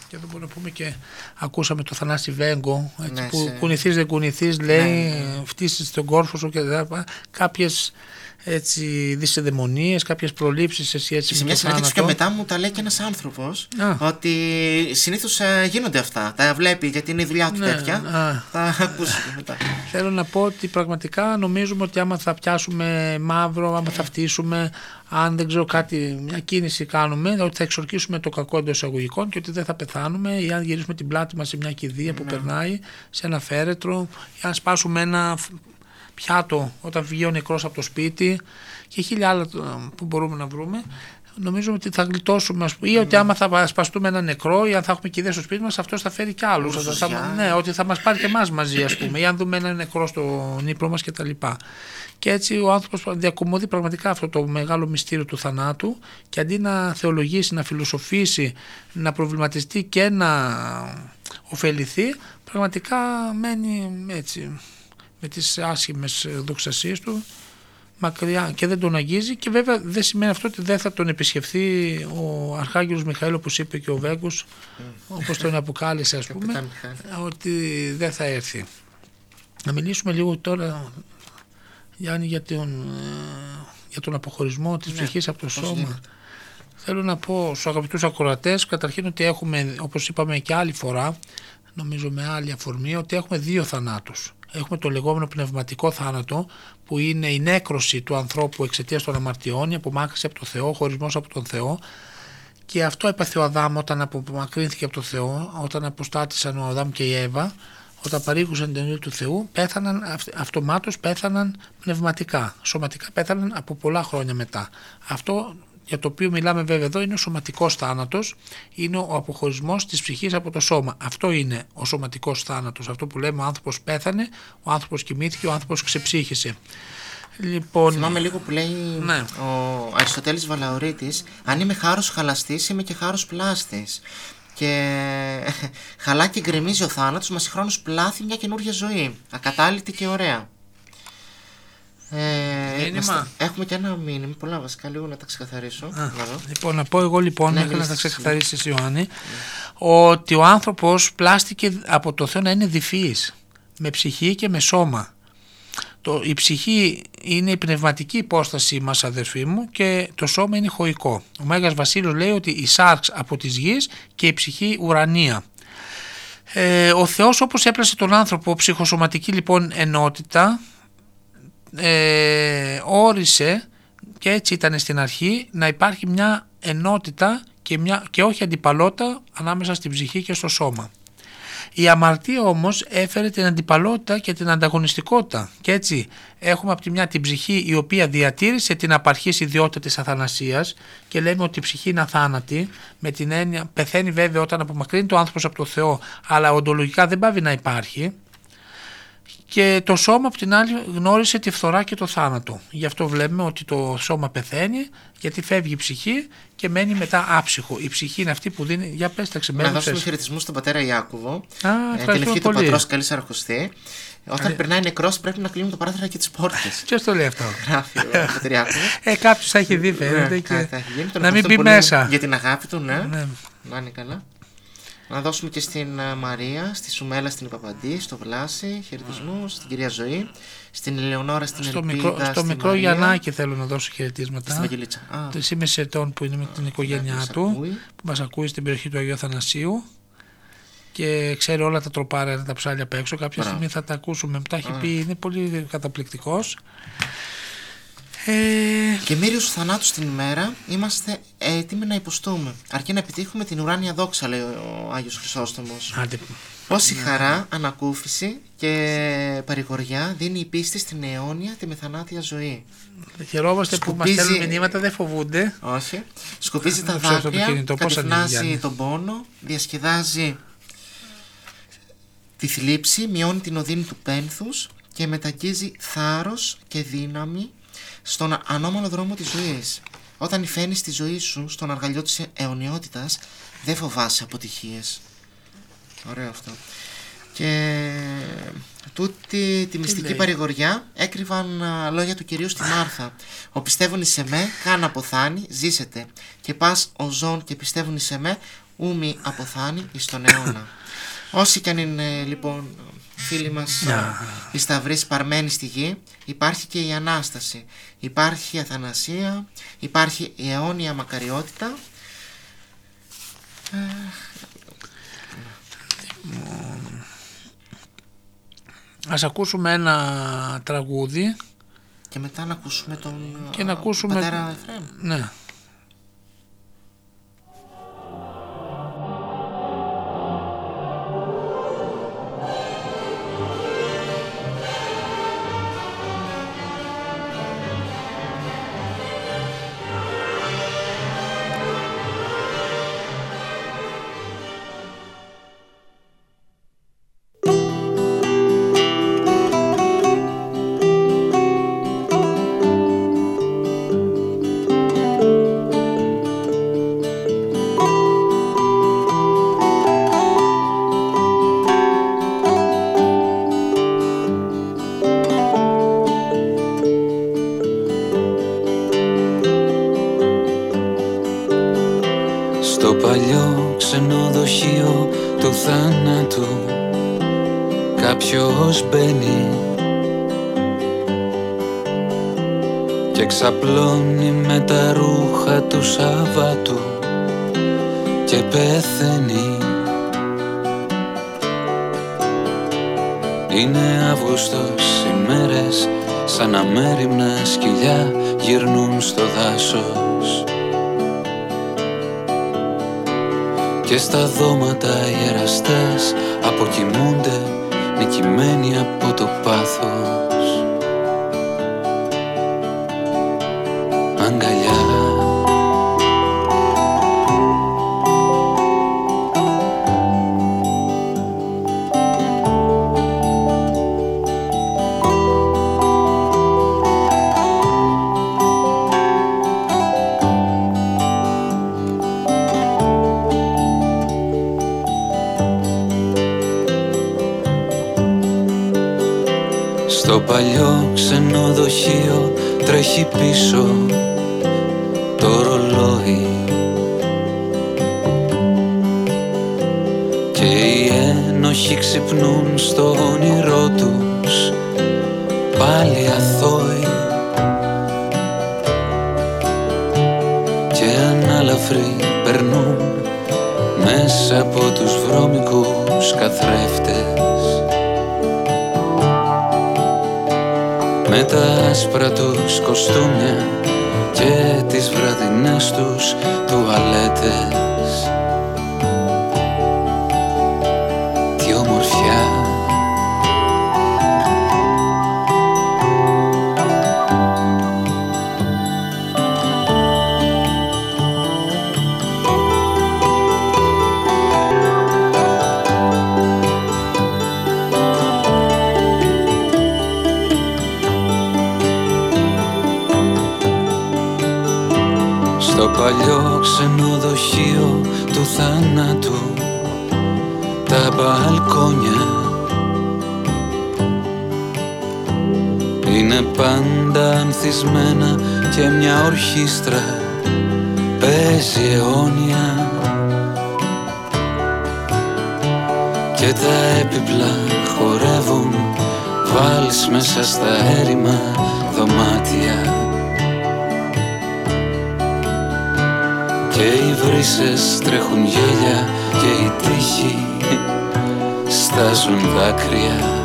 και εδώ μπορούμε να πούμε και ακούσαμε το Θανάση Βέγκο έτσι, Ναι, που σε- κουνηθείς δεν κουνηθείς λέει Ναι, φτύσεις τον κόρφο σου και τα λοιπά. κάποιες έτσι δυσεδαιμονίες, κάποιες προλήψεις σε σχέση Και με σε μια το συνέντευξη θάνατο. πιο μετά μου τα λέει και ένας άνθρωπος Α. ότι συνήθως γίνονται αυτά. Τα βλέπει γιατί είναι η δουλειά του Ναι, τέτοια. α. Θα ακούσει μετά. Θέλω να πω ότι πραγματικά νομίζουμε ότι άμα θα πιάσουμε μαύρο, άμα θα φτύσουμε, αν δεν ξέρω κάτι, μια κίνηση κάνουμε, ότι θα εξορκίσουμε το κακό εντός εισαγωγικών και ότι δεν θα πεθάνουμε ή αν γυρίσουμε την πλάτη μας σε μια κηδεία που περνάει, σε ένα φέρετρο ή αν σπάσουμε ένα φ- πιάτο όταν βγει ο νεκρός από το σπίτι και χίλια άλλα ε, που μπορούμε να βρούμε. Νομίζουμε ότι θα γλιτώσουμε, ας πούμε, ή ότι άμα θα σπαστούμε ένα νεκρό ή αν θα έχουμε κηδεία στο σπίτι μας, αυτός θα φέρει κι άλλους. Ουρσουσιά. Ναι, ότι θα μας πάρει και εμάς μαζί, ας πούμε, ή αν δούμε ένα νεκρό στο ύπνο μας κτλ. Και έτσι ο άνθρωπος διακομωδεί πραγματικά αυτό το μεγάλο μυστήριο του θανάτου και αντί να θεολογήσει, να φιλοσοφήσει, να προβληματιστεί και να ωφεληθεί, πραγματικά μένει έτσι με τις άσχημες δοξασίες του μακριά και δεν τον αγγίζει και βέβαια δεν σημαίνει αυτό ότι δεν θα τον επισκεφθεί ο Αρχάγγελος Μιχαήλ όπως είπε και ο Βέγκος όπως τον αποκάλεσε ας πούμε Καπετάν Μιχάλη. ότι δεν θα έρθει. Να μιλήσουμε λίγο τώρα Γιάννη για τον, ε, για τον αποχωρισμό της ψυχής από το σώμα. γίνεται. Θέλω να πω στους αγαπητούς ακροατές καταρχήν ότι έχουμε όπως είπαμε και άλλη φορά νομίζω με άλλη αφορμή, ότι έχουμε δύο θανάτους. Έχουμε το λεγόμενο πνευματικό θάνατο, που είναι η νέκρωση του ανθρώπου εξαιτίας των αμαρτιών, η απομάκρυνση από τον Θεό, ο χωρισμός από τον Θεό. Και αυτό έπαθε ο Αδάμ όταν απομακρύνθηκε από τον Θεό, όταν αποστάτησαν ο Αδάμ και η Εύα, όταν παρήγουσαν την ενήλυση του Θεού, πέθαναν, αυτομάτως πέθαναν πνευματικά. Σωματικά πέθαναν από πολλά χρόνια μετά. Αυτό για το οποίο μιλάμε βέβαια εδώ είναι ο σωματικός θάνατος, είναι ο αποχωρισμός της ψυχής από το σώμα. Αυτό είναι ο σωματικός θάνατος, αυτό που λέμε ο άνθρωπος πέθανε, ο άνθρωπος κοιμήθηκε, ο άνθρωπος ξεψύχησε. Λοιπόν... Θυμάμαι λίγο που λέει ναι. ο Αριστοτέλης Βαλαωρίτης αν είμαι χάρος χαλαστής είμαι και χάρος πλάστης και χαλά και γκρεμίζει ο θάνατος μας συγχρόνως πλάθει μια καινούργια ζωή ακατάλητη και ωραία ε, Μήνυμα. Έχουμε και ένα μήνυμα, πολλά βασικά, λίγο να τα ξεκαθαρίσω. Α, λοιπόν, να πω εγώ λοιπόν, Ναι, μέχρι να μιλήσεις τα εσύ. ξεκαθαρίσεις Ιωάννη, ότι ο άνθρωπος πλάστηκε από το Θεό να είναι διφυής, με ψυχή και με σώμα. Το, η ψυχή είναι η πνευματική υπόστασή μας αδερφοί μου και το σώμα είναι χωικό. Ο Μέγας Βασίλειος λέει ότι η σάρξ από της γης και η ψυχή ουρανία. Ε, ο Θεός όπως έπλασε τον άνθρωπο ψυχοσωματική λοιπόν ενότητα ε, όρισε και έτσι ήταν στην αρχή να υπάρχει μια ενότητα και, μια, και όχι αντιπαλότητα ανάμεσα στην ψυχή και στο σώμα. Η αμαρτία όμως έφερε την αντιπαλότητα και την ανταγωνιστικότητα και έτσι έχουμε από τη μια την ψυχή η οποία διατήρησε την απαρχής ιδιότητα της αθανασίας και λέμε ότι η ψυχή είναι αθάνατη με την έννοια πεθαίνει βέβαια όταν απομακρύνει το άνθρωπος από το Θεό αλλά οντολογικά δεν πάβει να υπάρχει και το σώμα από την άλλη γνώρισε τη φθορά και το θάνατο. Γι' αυτό βλέπουμε ότι το σώμα πεθαίνει γιατί φεύγει η ψυχή και μένει μετά άψυχο. Η ψυχή είναι αυτή που δίνει. Για πες τα Να ξεμένους. δώσουμε χαιρετισμούς στον πατέρα Ιάκωβο. Α, ε, την ευχαριστούμε ευχή του πολύ. πατρός καλή αραχωστή. Όταν Ε. περνάει νεκρός, πρέπει να κλείνουμε τα παράθυρα και τις πόρτες. Ποιος το λέει αυτό; Γράφει ο πατέρα Ιάκωβος. Ε, κάποιος θα έχει δει, φαίνεται. Ναι, και... θα- θα έχει γίνει. Τον να μην ευχαριστώ μπει πολύ μέσα. Για την αγάπη του, ναι. Ναι. Να είναι καλά. Να δώσουμε και στην α, Μαρία, στη Σουμέλα στην Παπαντή, στο Βλάση, χαιρετισμούς, στην κυρία Ζωή, στην Ελεονόρα στην Στο Ελπίδα, μικρό, στο στη μικρό Μαρία. Γιαννάκη θέλω να δώσω χαιρετίσματα. Στη Βαγγελίτσα. Α. Το είμαι σε ετών που είναι με την οικογένειά μας του, ακούει. που μας ακούει στην περιοχή του Αγίου Αθανασίου και ξέρει όλα τα τροπάρα, τα ψάλια απ' έξω. Κάποια Μπράβο. στιγμή θα τα ακούσουμε. Τα έχει Α. πει, είναι πολύ καταπληκτικός. Ε, Και μύριους θανάτους την ημέρα είμαστε έτοιμοι να υποστούμε. Αρκεί να επιτύχουμε την ουράνια δόξα, λέει ο Άγιος Χρυσόστομος. άντε, Όση χαρά, ανακούφιση και παρηγοριά δίνει η πίστη στην αιώνια τη μεθανάτια ζωή. χαιρόμαστε που μας Σκουπίζει- στέλνουν μηνύματα, δεν φοβούνται. Όχι. Σκοπίζει τα Δεν ξέρω στο δάκρυα, κινητό, πώς ανοίγει, κατευνάζει Γιάννη. τον πόνο, διασκεδάζει τη θλίψη, μειώνει την οδύνη του πένθους και μεταγγίζει θάρρος και δύναμη στον ανώμαλο δρόμο της ζωής. Όταν υφαίνεις τη ζωή σου στον αργαλιό της αιωνιότητας, δεν φοβάσαι αποτυχίες. Ωραίο αυτό. Και τούτη τη μυστική λέει; παρηγοριά έκρυβαν α, λόγια του Κυρίου στη Μάρθα. Ο πιστεύουν εις εμέ, καν αποθάνει, ζήσετε. Και πας ο ζών και πιστεύουν εις εμέ, ούμι αποθάνει εις τον αιώνα. Όσοι κι αν είναι λοιπόν φίλοι μας Να. οι σταυροί παρμένοι στη γη, υπάρχει και η Ανάσταση. Υπάρχει η Αθανασία, υπάρχει η αιώνια μακαριότητα. Ε, Ας ακούσουμε ένα τραγούδι Και μετά να ακούσουμε τον και να α, ακούσουμε... πατέρα Εφραίμ. Ναι. Τρέχει πίσω το ρολόι. Και οι ένοχοι ξυπνούν στο όνειρό τους πάλι αθώοι. Και ανάλαφροι περνούν μέσα από τους βρώμικους καθρέφτες με τα άσπρα τους κοστούμια και τις βραδινές τους τουαλέτες μπαλκόνια. Είναι πάντα ανθισμένα και μια ορχήστρα παίζει αιώνια. Και τα έπιπλα χορεύουν βάλς μέσα στα έρημα δωμάτια. Και οι βρύσες τρέχουν γέλια και οι τείχοι στάζουν δάκρυα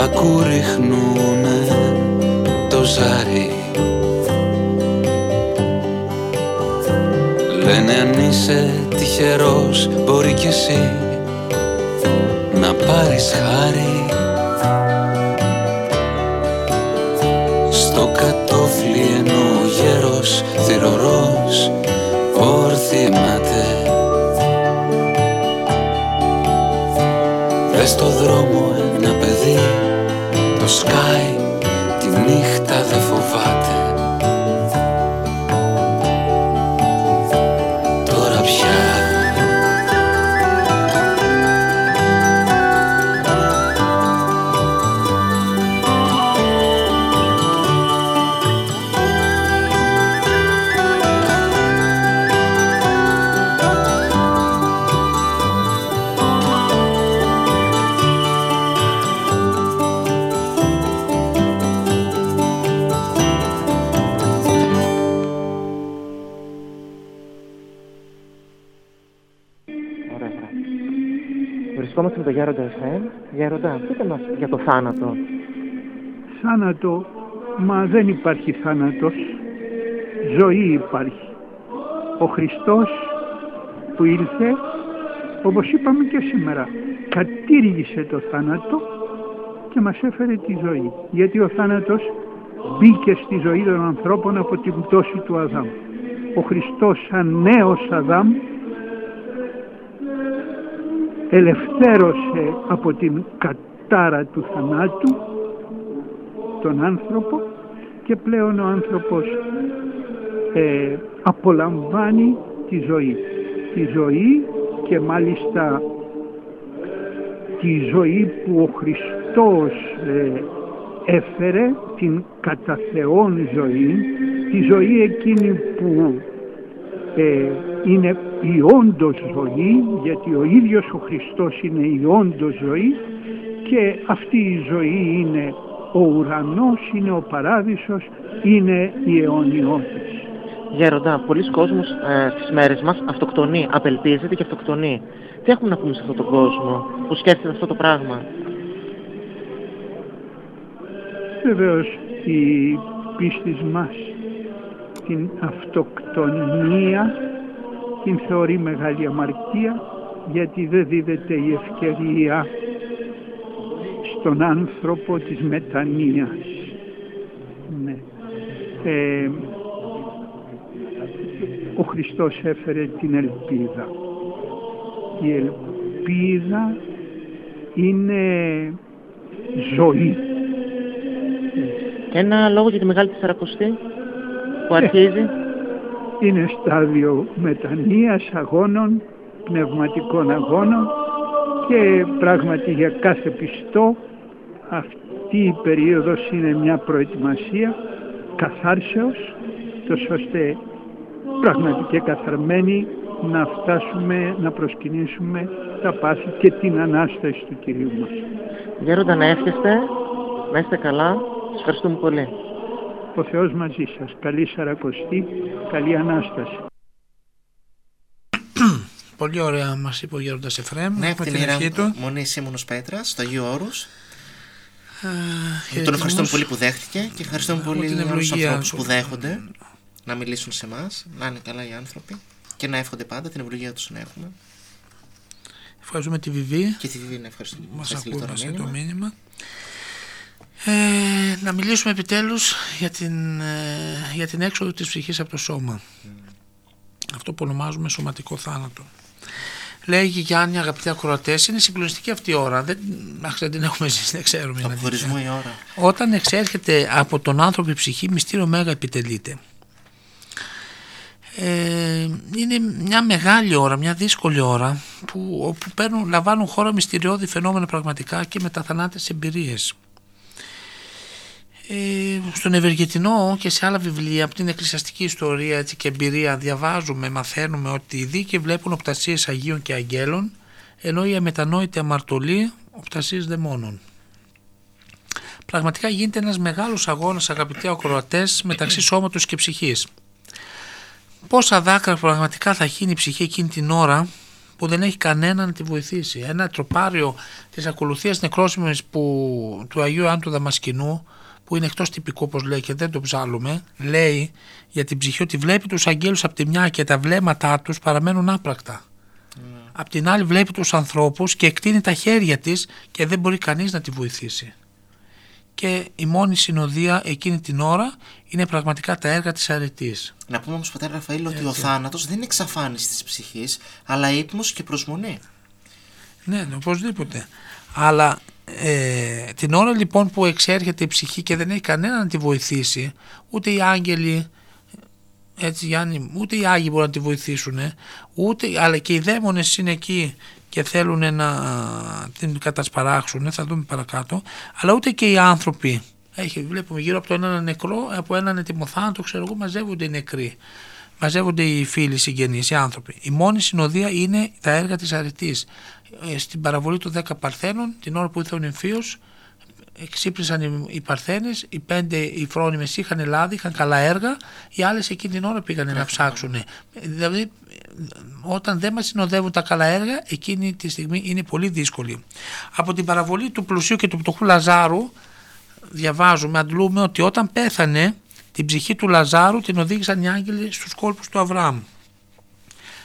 ξενοδοχείο ακού ρίχνουνε το ζάρι. Λένε αν είσαι τυχερός μπορεί κι εσύ να πάρεις χάρη με τον Γέροντα FM. Γέροντα, πείτε μας για το θάνατο. Θάνατο, μα δεν υπάρχει θάνατος. Ζωή υπάρχει. Ο Χριστός που ήλθε, όπως είπαμε και σήμερα, κατήργησε το θάνατο και μας έφερε τη ζωή. Γιατί ο θάνατος μπήκε στη ζωή των ανθρώπων από την πτώση του Αδάμ. Ο Χριστός σαν νέος Αδάμ ελευθέρωσε από την κατάρα του θανάτου τον άνθρωπο και πλέον ο άνθρωπος ε, απολαμβάνει τη ζωή. Τη ζωή και μάλιστα τη ζωή που ο Χριστός ε, έφερε, την κατά Θεόν ζωή, τη ζωή εκείνη που ε, είναι η όντως ζωή, γιατί ο ίδιος ο Χριστός είναι η όντως ζωή και αυτή η ζωή είναι ο ουρανός, είναι ο παράδεισος, είναι η αιωνιότητα. Γέροντα, πολλοί κόσμος ε, τις μέρες μας αυτοκτονεί, απελπίζεται και αυτοκτονεί. Τι έχουμε να πούμε σε αυτόν τον κόσμο που σκέφτεται αυτό το πράγμα; Βεβαίως η πίστη μας την αυτοκτονία την θεωρεί μεγάλη αμαρτία γιατί δεν δίδεται η ευκαιρία στον άνθρωπο της μετανοίας. Ναι. Ε, ο Χριστός έφερε την ελπίδα. Η ελπίδα είναι ζωή. Ένα λόγο για τη Μεγάλη Τεσσαρακοστή που αρχίζει. Είναι στάδιο μετανοίας, αγώνων, πνευματικών αγώνων και πράγματι για κάθε πιστό αυτή η περίοδος είναι μια προετοιμασία καθάρσεως τόσο ώστε πραγματικά και καθαρμένοι να φτάσουμε να προσκυνήσουμε τα πάθη και την Ανάσταση του Κυρίου μας. Γέροντα να εύχεστε, να είστε καλά. Σας ευχαριστούμε πολύ. Ο Θεός μαζί σας. Καλή Σαρακοστή, καλή Ανάσταση. Πολύ ωραία μας είπε ο Γέροντας Εφραίμ. Ναι, με από την την Ιερά ευχή του. Μονή Σίμωνος Πέτρας, στο Αγίου Όρους. Τον χαιρετισμούς. ευχαριστούμε πολύ που δέχτηκε και ευχαριστούμε Από πολύ την όλους τους ευλογία ανθρώπους σου. που δέχονται να μιλήσουν σε εμάς, να είναι καλά οι άνθρωποι και να εύχονται πάντα την ευλογία τους να έχουμε. Ευχαριστούμε τη Βιβί. Και τη Βιβί να ευχαριστούμε. Μας Θα στείλει ακούει, τώρα μας μήνυμα. το μήνυμα. Ε, να μιλήσουμε επιτέλους για την, ε, για την έξοδο της ψυχής από το σώμα. Αυτό που ονομάζουμε σωματικό θάνατο. Λέει η Γιάννη, αγαπητοί ακροατές, είναι συγκλονιστική αυτή η ώρα. Δεν, αχ, δεν την έχουμε ζήσει, δεν ξέρουμε. είναι Αποχωρισμό αλήθεια. η ώρα. Όταν εξέρχεται από τον άνθρωπο η ψυχή, μυστήριο μέγα επιτελείται. Ε, είναι μια μεγάλη ώρα, μια δύσκολη ώρα που, όπου παίρνουν, λαμβάνουν χώρα μυστηριώδη φαινόμενα πραγματικά και μεταθανάτες εμπειρίες. Ε, στον Ευεργετινό και σε άλλα βιβλία από την εκκλησιαστική ιστορία έτσι, και εμπειρία διαβάζουμε, μαθαίνουμε ότι οι δίκαιοι βλέπουν οπτασίες Αγίων και Αγγέλων ενώ οι αμετανόητοι αμαρτωλοί οπτασίες δαιμόνων. Πραγματικά γίνεται ένας μεγάλος αγώνας αγαπητοί ακροατές μεταξύ σώματος και ψυχής. Πόσα δάκρυα πραγματικά θα χύνει η ψυχή εκείνη την ώρα που δεν έχει κανένα να τη βοηθήσει. Ένα τροπάριο της ακολουθίας νεκρόσιμης που, του Αγίου Ιωάννου του Δαμασκηνού που είναι εκτός τυπικού όπως λέει και δεν το ψάλουμε λέει για την ψυχή ότι βλέπει τους αγγέλους από τη μια και τα βλέμματά τους παραμένουν άπρακτα. Απ' την άλλη βλέπει τους ανθρώπους και εκτείνει τα χέρια της και δεν μπορεί κανείς να τη βοηθήσει. Και η μόνη συνοδεία εκείνη την ώρα είναι πραγματικά τα έργα της αρετής. Να πούμε όμως πατέρα Ραφαήλ ότι ο Έτσι. θάνατος δεν είναι εξαφάνιση της ψυχής αλλά ύπνος και προσμονή. Ναι, ναι, οπωσδήποτε. Αλλά ε, την ώρα λοιπόν που εξέρχεται η ψυχή και δεν έχει κανένα να τη βοηθήσει, ούτε οι άγγελοι, έτσι Γιάννη, ούτε οι Άγιοι μπορούν να τη βοηθήσουν, ούτε, αλλά και οι δαίμονες είναι εκεί και θέλουν να την κατασπαράξουν, θα δούμε παρακάτω, αλλά ούτε και οι άνθρωποι. Έχει, βλέπουμε γύρω από το έναν νεκρό, από έναν ετοιμοθάνατο, ξέρω εγώ, μαζεύονται οι νεκροί. Μαζεύονται οι φίλοι, οι συγγενείς, οι άνθρωποι. Η μόνη συνοδεία είναι τα έργα της αρετής. Ε, Στην παραβολή των 10 Παρθένων, την ώρα που ήρθε ο νυμφίος, ξύπνησαν οι- οι Παρθένες, οι πέντε οι φρόνιμες είχαν λάδι, είχαν καλά έργα, οι άλλες εκείνη την ώρα πήγαν να ψάξουν. Δηλαδή, όταν δεν μας συνοδεύουν τα καλά έργα, εκείνη τη στιγμή είναι πολύ δύσκολη. Από την παραβολή του πλουσίου και του πτωχού Λαζάρου, διαβάζουμε, αντλούμε ότι όταν πέθανε, την ψυχή του Λαζάρου την οδήγησαν οι άγγελοι στους κόλπους του Αβραάμ.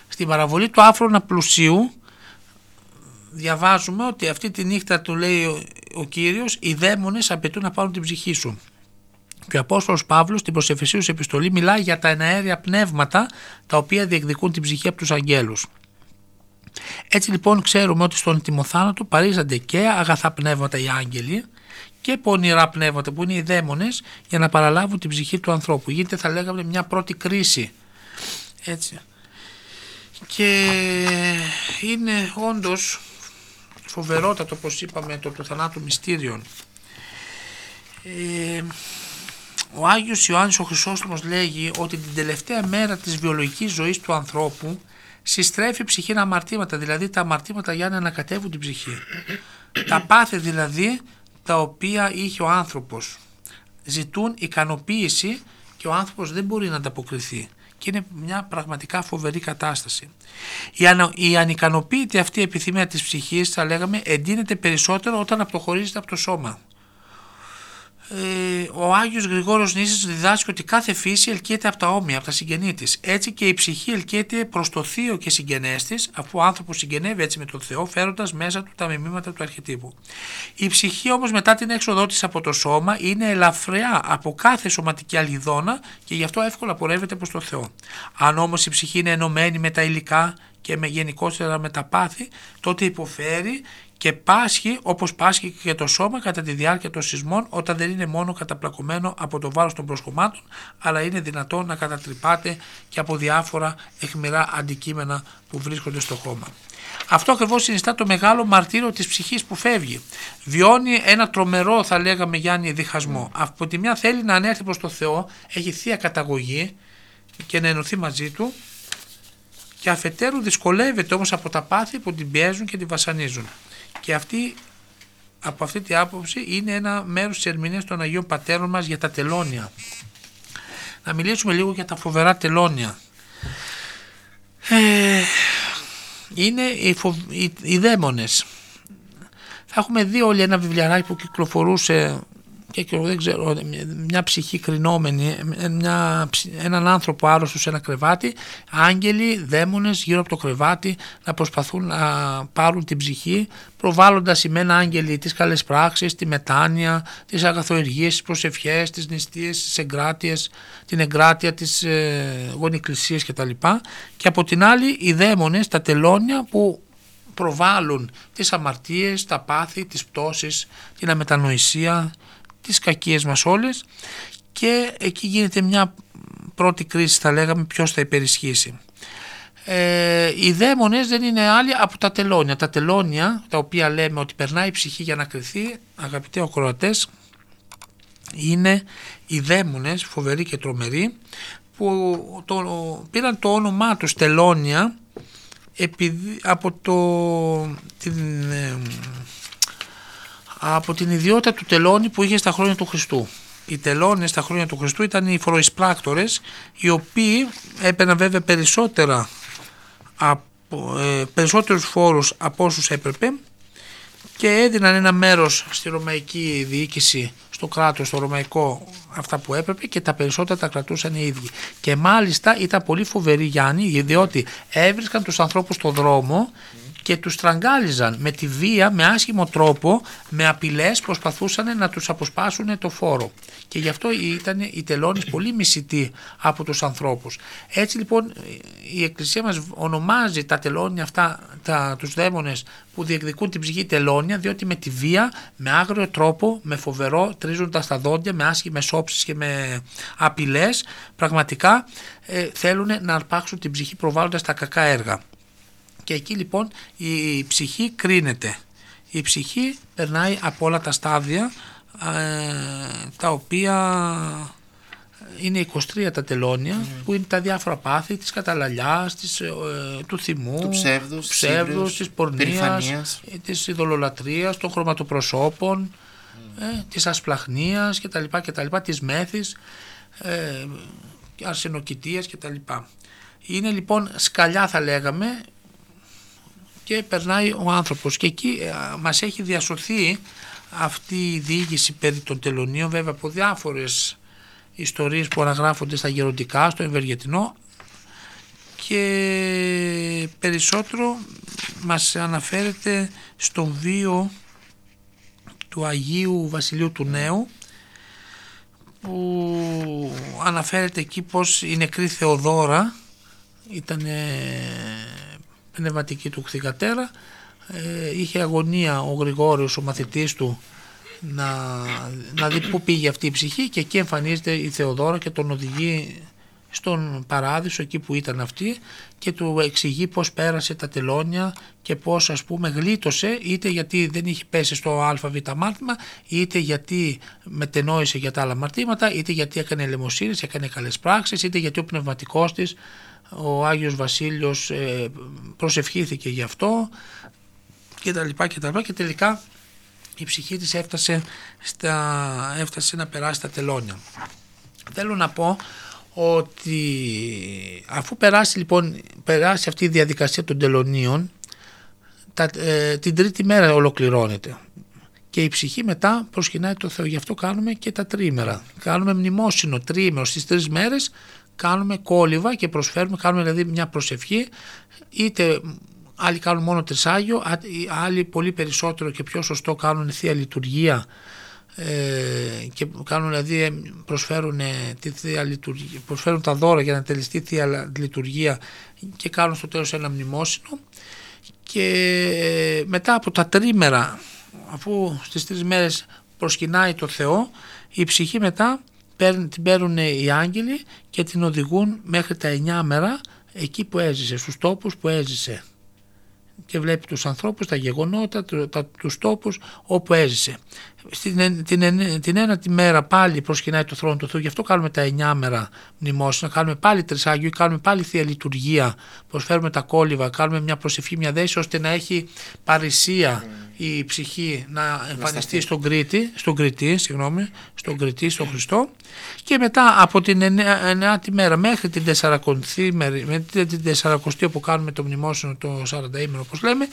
Στην παραβολή του άφρονα πλουσίου, διαβάζουμε ότι αυτή τη νύχτα του λέει ο, ο Κύριος οι δαίμονες απαιτούν να πάρουν την ψυχή σου. Και ο Απόστολος Παύλος στην προσεφεσίους επιστολή μιλάει για τα εναέρια πνεύματα τα οποία διεκδικούν την ψυχή από τους αγγέλους. Έτσι λοιπόν ξέρουμε ότι στον τιμοθάνατο παρήσανται και αγαθά πνεύματα οι άγγελοι και πονηρά πνεύματα που είναι οι δαίμονες για να παραλάβουν την ψυχή του ανθρώπου. Γίνεται θα λέγαμε μια πρώτη κρίση. Έτσι. Και είναι όντως φοβερότατο όπως είπαμε το του θανάτου μυστήριων. Ε, ο Άγιος Ιωάννης ο Χρυσόστομος λέγει ότι την τελευταία μέρα της βιολογικής ζωής του ανθρώπου συστρέφει ψυχή αμαρτήματα, δηλαδή τα αμαρτήματα για να ανακατεύουν την ψυχή. τα πάθη δηλαδή τα οποία είχε ο άνθρωπος ζητούν ικανοποίηση και ο άνθρωπος δεν μπορεί να ανταποκριθεί και είναι μια πραγματικά φοβερή κατάσταση. Η, ανα, η ανικανοποίητη αυτή επιθυμία της ψυχής θα λέγαμε εντείνεται περισσότερο όταν αποχωρίζεται από το σώμα ε, ο Άγιος Γρηγόρος Νήσης διδάσκει ότι κάθε φύση ελκύεται από τα όμοια, από τα συγγενή της. Έτσι και η ψυχή ελκύεται προς το θείο και συγγενές της, αφού ο άνθρωπος συγγενεύει έτσι με τον Θεό, φέροντας μέσα του τα μιμήματα του αρχιτύπου. Η ψυχή όμως μετά την έξοδό της από το σώμα είναι ελαφριά από κάθε σωματική αλιδόνα και γι' αυτό εύκολα πορεύεται προς το Θεό. Αν όμως η ψυχή είναι ενωμένη με τα υλικά και με γενικότερα με τα πάθη, τότε υποφέρει και πάσχει όπως πάσχει και το σώμα κατά τη διάρκεια των σεισμών όταν δεν είναι μόνο καταπλακωμένο από το βάρος των προσκομμάτων αλλά είναι δυνατό να κατατρυπάται και από διάφορα εχμηρά αντικείμενα που βρίσκονται στο χώμα. Αυτό ακριβώς συνιστά το μεγάλο μαρτύριο της ψυχής που φεύγει. Βιώνει ένα τρομερό θα λέγαμε Γιάννη διχασμό. Από τη μια θέλει να ανέρθει προς το Θεό, έχει θεία καταγωγή και να ενωθεί μαζί του και αφετέρου δυσκολεύεται όμως από τα πάθη που την πιέζουν και την βασανίζουν. Και αυτή, από αυτή την άποψη είναι ένα μέρος της ερμηνείας των Αγίων Πατέρων μας για τα τελώνια. Να μιλήσουμε λίγο για τα φοβερά τελώνια. Ε, είναι οι, φοβ... οι, οι δαίμονες. Θα έχουμε δει όλοι ένα βιβλιαράκι που κυκλοφορούσε και δεν ξέρω, μια ψυχή κρινόμενη, μια, έναν άνθρωπο άρρωστος σε ένα κρεβάτι, άγγελοι, δαίμονες γύρω από το κρεβάτι να προσπαθούν να πάρουν την ψυχή, προβάλλοντας ημένα άγγελοι τις καλές πράξεις, τη μετάνοια, τις αγαθοεργίες, τις προσευχές, τις νηστείες, τις εγκράτειες, την εγκράτεια της ε, γονικλησίας κτλ. Και από την άλλη οι δαίμονες, τα τελώνια που προβάλλουν τις αμαρτίες, τα πάθη, τις πτώσεις, την αμετανοησία, τις κακίες μας όλες και εκεί γίνεται μια πρώτη κρίση θα λέγαμε ποιος θα υπερισχύσει. Ε, οι δαίμονες δεν είναι άλλοι από τα τελώνια. Τα τελώνια τα οποία λέμε ότι περνάει η ψυχή για να κρυθεί αγαπητοί ακροατές είναι οι δαίμονες φοβεροί και τρομεροί που το, πήραν το όνομά τους τελώνια επειδή, από το, την, ε, από την ιδιότητα του τελώνη που είχε στα χρόνια του Χριστού. Οι τελώνες στα χρόνια του Χριστού ήταν οι φοροεισπράκτορες οι οποίοι έπαιρναν βέβαια περισσότερα από, ε, περισσότερους φόρους από όσους έπρεπε και έδιναν ένα μέρος στη ρωμαϊκή διοίκηση, στο κράτος, στο ρωμαϊκό αυτά που έπρεπε και τα περισσότερα τα κρατούσαν οι ίδιοι. Και μάλιστα ήταν πολύ φοβεροί Γιάννη διότι έβρισκαν τους ανθρώπους στο δρόμο και τους στραγγάλιζαν με τη βία, με άσχημο τρόπο, με απειλές προσπαθούσαν να τους αποσπάσουν το φόρο. Και γι' αυτό ήταν οι τελώνες πολύ μισητοί από τους ανθρώπους. Έτσι λοιπόν η Εκκλησία μας ονομάζει τα τελώνια αυτά, τα, τους δαίμονες που διεκδικούν την ψυχή τελώνια, διότι με τη βία, με άγριο τρόπο, με φοβερό, τρίζοντας τα δόντια, με άσχημες όψεις και με απειλές, πραγματικά ε, θέλουν να αρπάξουν την ψυχή προβάλλοντας τα κακά έργα και εκεί λοιπόν η ψυχή κρίνεται. Η ψυχή περνάει από όλα τα στάδια ε, τα οποία είναι 23 τα τελώνια mm. που είναι τα διάφορα πάθη της καταλαλιάς, της, ε, του θυμού, του ψεύδους, ψεύδους της πορνείας, ε, της ειδωλολατρίας, των χρωματοπροσώπων, mm. ε, της ασπλαχνίας κτλ, κτλ, της μέθης, ε, αρσενοκητίας κτλ. Είναι λοιπόν σκαλιά θα λέγαμε και περνάει ο άνθρωπος. Και εκεί ε, μας έχει διασωθεί αυτή η διοίκηση περί των τελωνίων βέβαια από διάφορες ιστορίες που αναγράφονται στα γεροντικά, στο Ευεργετινό. Και περισσότερο μας αναφέρεται στον βίο του Αγίου Βασιλείου του Νέου που αναφέρεται εκεί πως η νεκρή Θεοδόρα ήταν πνευματική του κτηγατέρα ε, είχε αγωνία ο Γρηγόριος ο μαθητής του να, να δει πού πήγε αυτή η ψυχή και εκεί εμφανίζεται η Θεοδόρα και τον οδηγεί στον παράδεισο εκεί που ήταν αυτή και του εξηγεί πώς πέρασε τα τελώνια και πώς ας πούμε γλίτωσε είτε γιατί δεν είχε πέσει στο αβ μάθημα είτε γιατί μετενόησε για τα άλλα μαρτήματα είτε γιατί έκανε ελεμοσύνες, έκανε καλές πράξεις είτε γιατί ο πνευματικός της ο Άγιος Βασίλειος ε, προσευχήθηκε γι' αυτό και τα λοιπά και τα λοιπά και τελικά η ψυχή της έφτασε, στα, έφτασε να περάσει τα τελώνια. Θέλω να πω ότι αφού περάσει λοιπόν περάσει αυτή η διαδικασία των τελωνίων τα, ε, την τρίτη μέρα ολοκληρώνεται και η ψυχή μετά προσκυνάει το Θεό γι' αυτό κάνουμε και τα τρίμερα κάνουμε μνημόσυνο τρίμερο στις τρεις μέρες κάνουμε κόλληβα και προσφέρουμε κάνουμε δηλαδή μια προσευχή είτε άλλοι κάνουν μόνο τρισάγιο άλλοι πολύ περισσότερο και πιο σωστό κάνουν θεία λειτουργία ε, και κάνουν δηλαδή προσφέρουν, τη θεία λειτουργία, προσφέρουν τα δώρα για να τελεστεί θεία λειτουργία και κάνουν στο τέλος ένα μνημόσυνο. Και ε, μετά από τα τρίμερα αφού στις τρεις μέρες προσκυνάει το Θεό η ψυχή μετά την παίρνουν οι άγγελοι και την οδηγούν μέχρι τα 9 μέρα εκεί που έζησε, στους τόπους που έζησε και βλέπει τους ανθρώπους, τα γεγονότα, τα, τους τόπους όπου έζησε. Στην, την, την ένατη μέρα πάλι προσκυνάει το θρόνο του Θεού, γι' αυτό κάνουμε τα εννιά μέρα μνημόσυνα, κάνουμε πάλι τρισάγιο, κάνουμε πάλι θεία λειτουργία, προσφέρουμε τα κόλληβα, κάνουμε μια προσευχή, μια δέση ώστε να έχει παρησία η ψυχή να εμφανιστεί στον Κρήτη, στον Κρητή, συγγνώμη, στον Κρητή, στον Χριστό. Και μετά από την εννέατη μέρα μέχρι την τεσσαρακοστή με την τεσσαρακοστή που κάνουμε το μνημόσυνο το 40 ήμερο όπως λέμε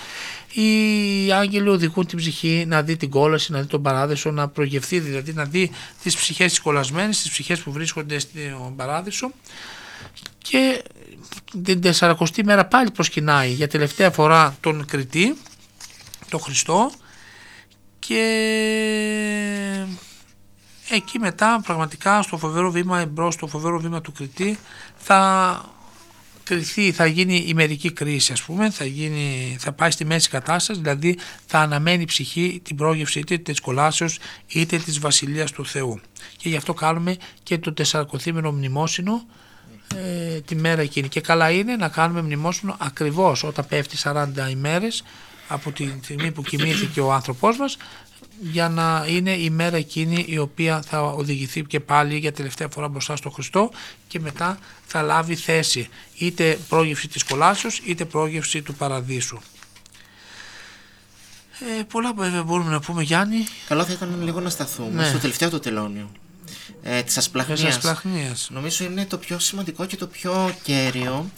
οι άγγελοι οδηγούν την ψυχή να δει την κόλαση, να δει τον παράδεισο, να προγευθεί δηλαδή να δει τις ψυχές τις κολλασμένες, τις ψυχές που βρίσκονται στον παράδεισο. Και την τεσσαρακοστή μέρα πάλι προσκυνάει για τελευταία φορά τον Κριτή το Χριστό. Και εκεί μετά πραγματικά στο φοβερό βήμα εμπρός, στο φοβερό βήμα του κριτή θα κριθεί, θα γίνει η μερική κρίση ας πούμε, θα, γίνει, θα πάει στη μέση κατάστασης, δηλαδή θα αναμένει η ψυχή την πρόγευση είτε της κολάσεως είτε της βασιλείας του Θεού. Και γι' αυτό κάνουμε και το τεσσαρακοθήμενο μνημόσυνο ε, τη μέρα εκείνη. Και καλά είναι να κάνουμε μνημόσυνο ακριβώς όταν πέφτει 40 ημέρες από τη στιγμή που κοιμήθηκε ο άνθρωπός μας για να είναι η μέρα εκείνη η οποία θα οδηγηθεί και πάλι για τελευταία φορά μπροστά στο Χριστό και μετά θα λάβει θέση είτε πρόγευση της κολάσεως είτε πρόγευση του παραδείσου. Ε, πολλά βέβαια μπορούμε να πούμε Γιάννη. Καλό θα ήταν λίγο να σταθούμε Ναι. στο τελευταίο το τελώνιο. Ε, της ασπλαχνίας. Της ασπλαχνίας. Νομίζω είναι το πιο σημαντικό και το πιο κέριο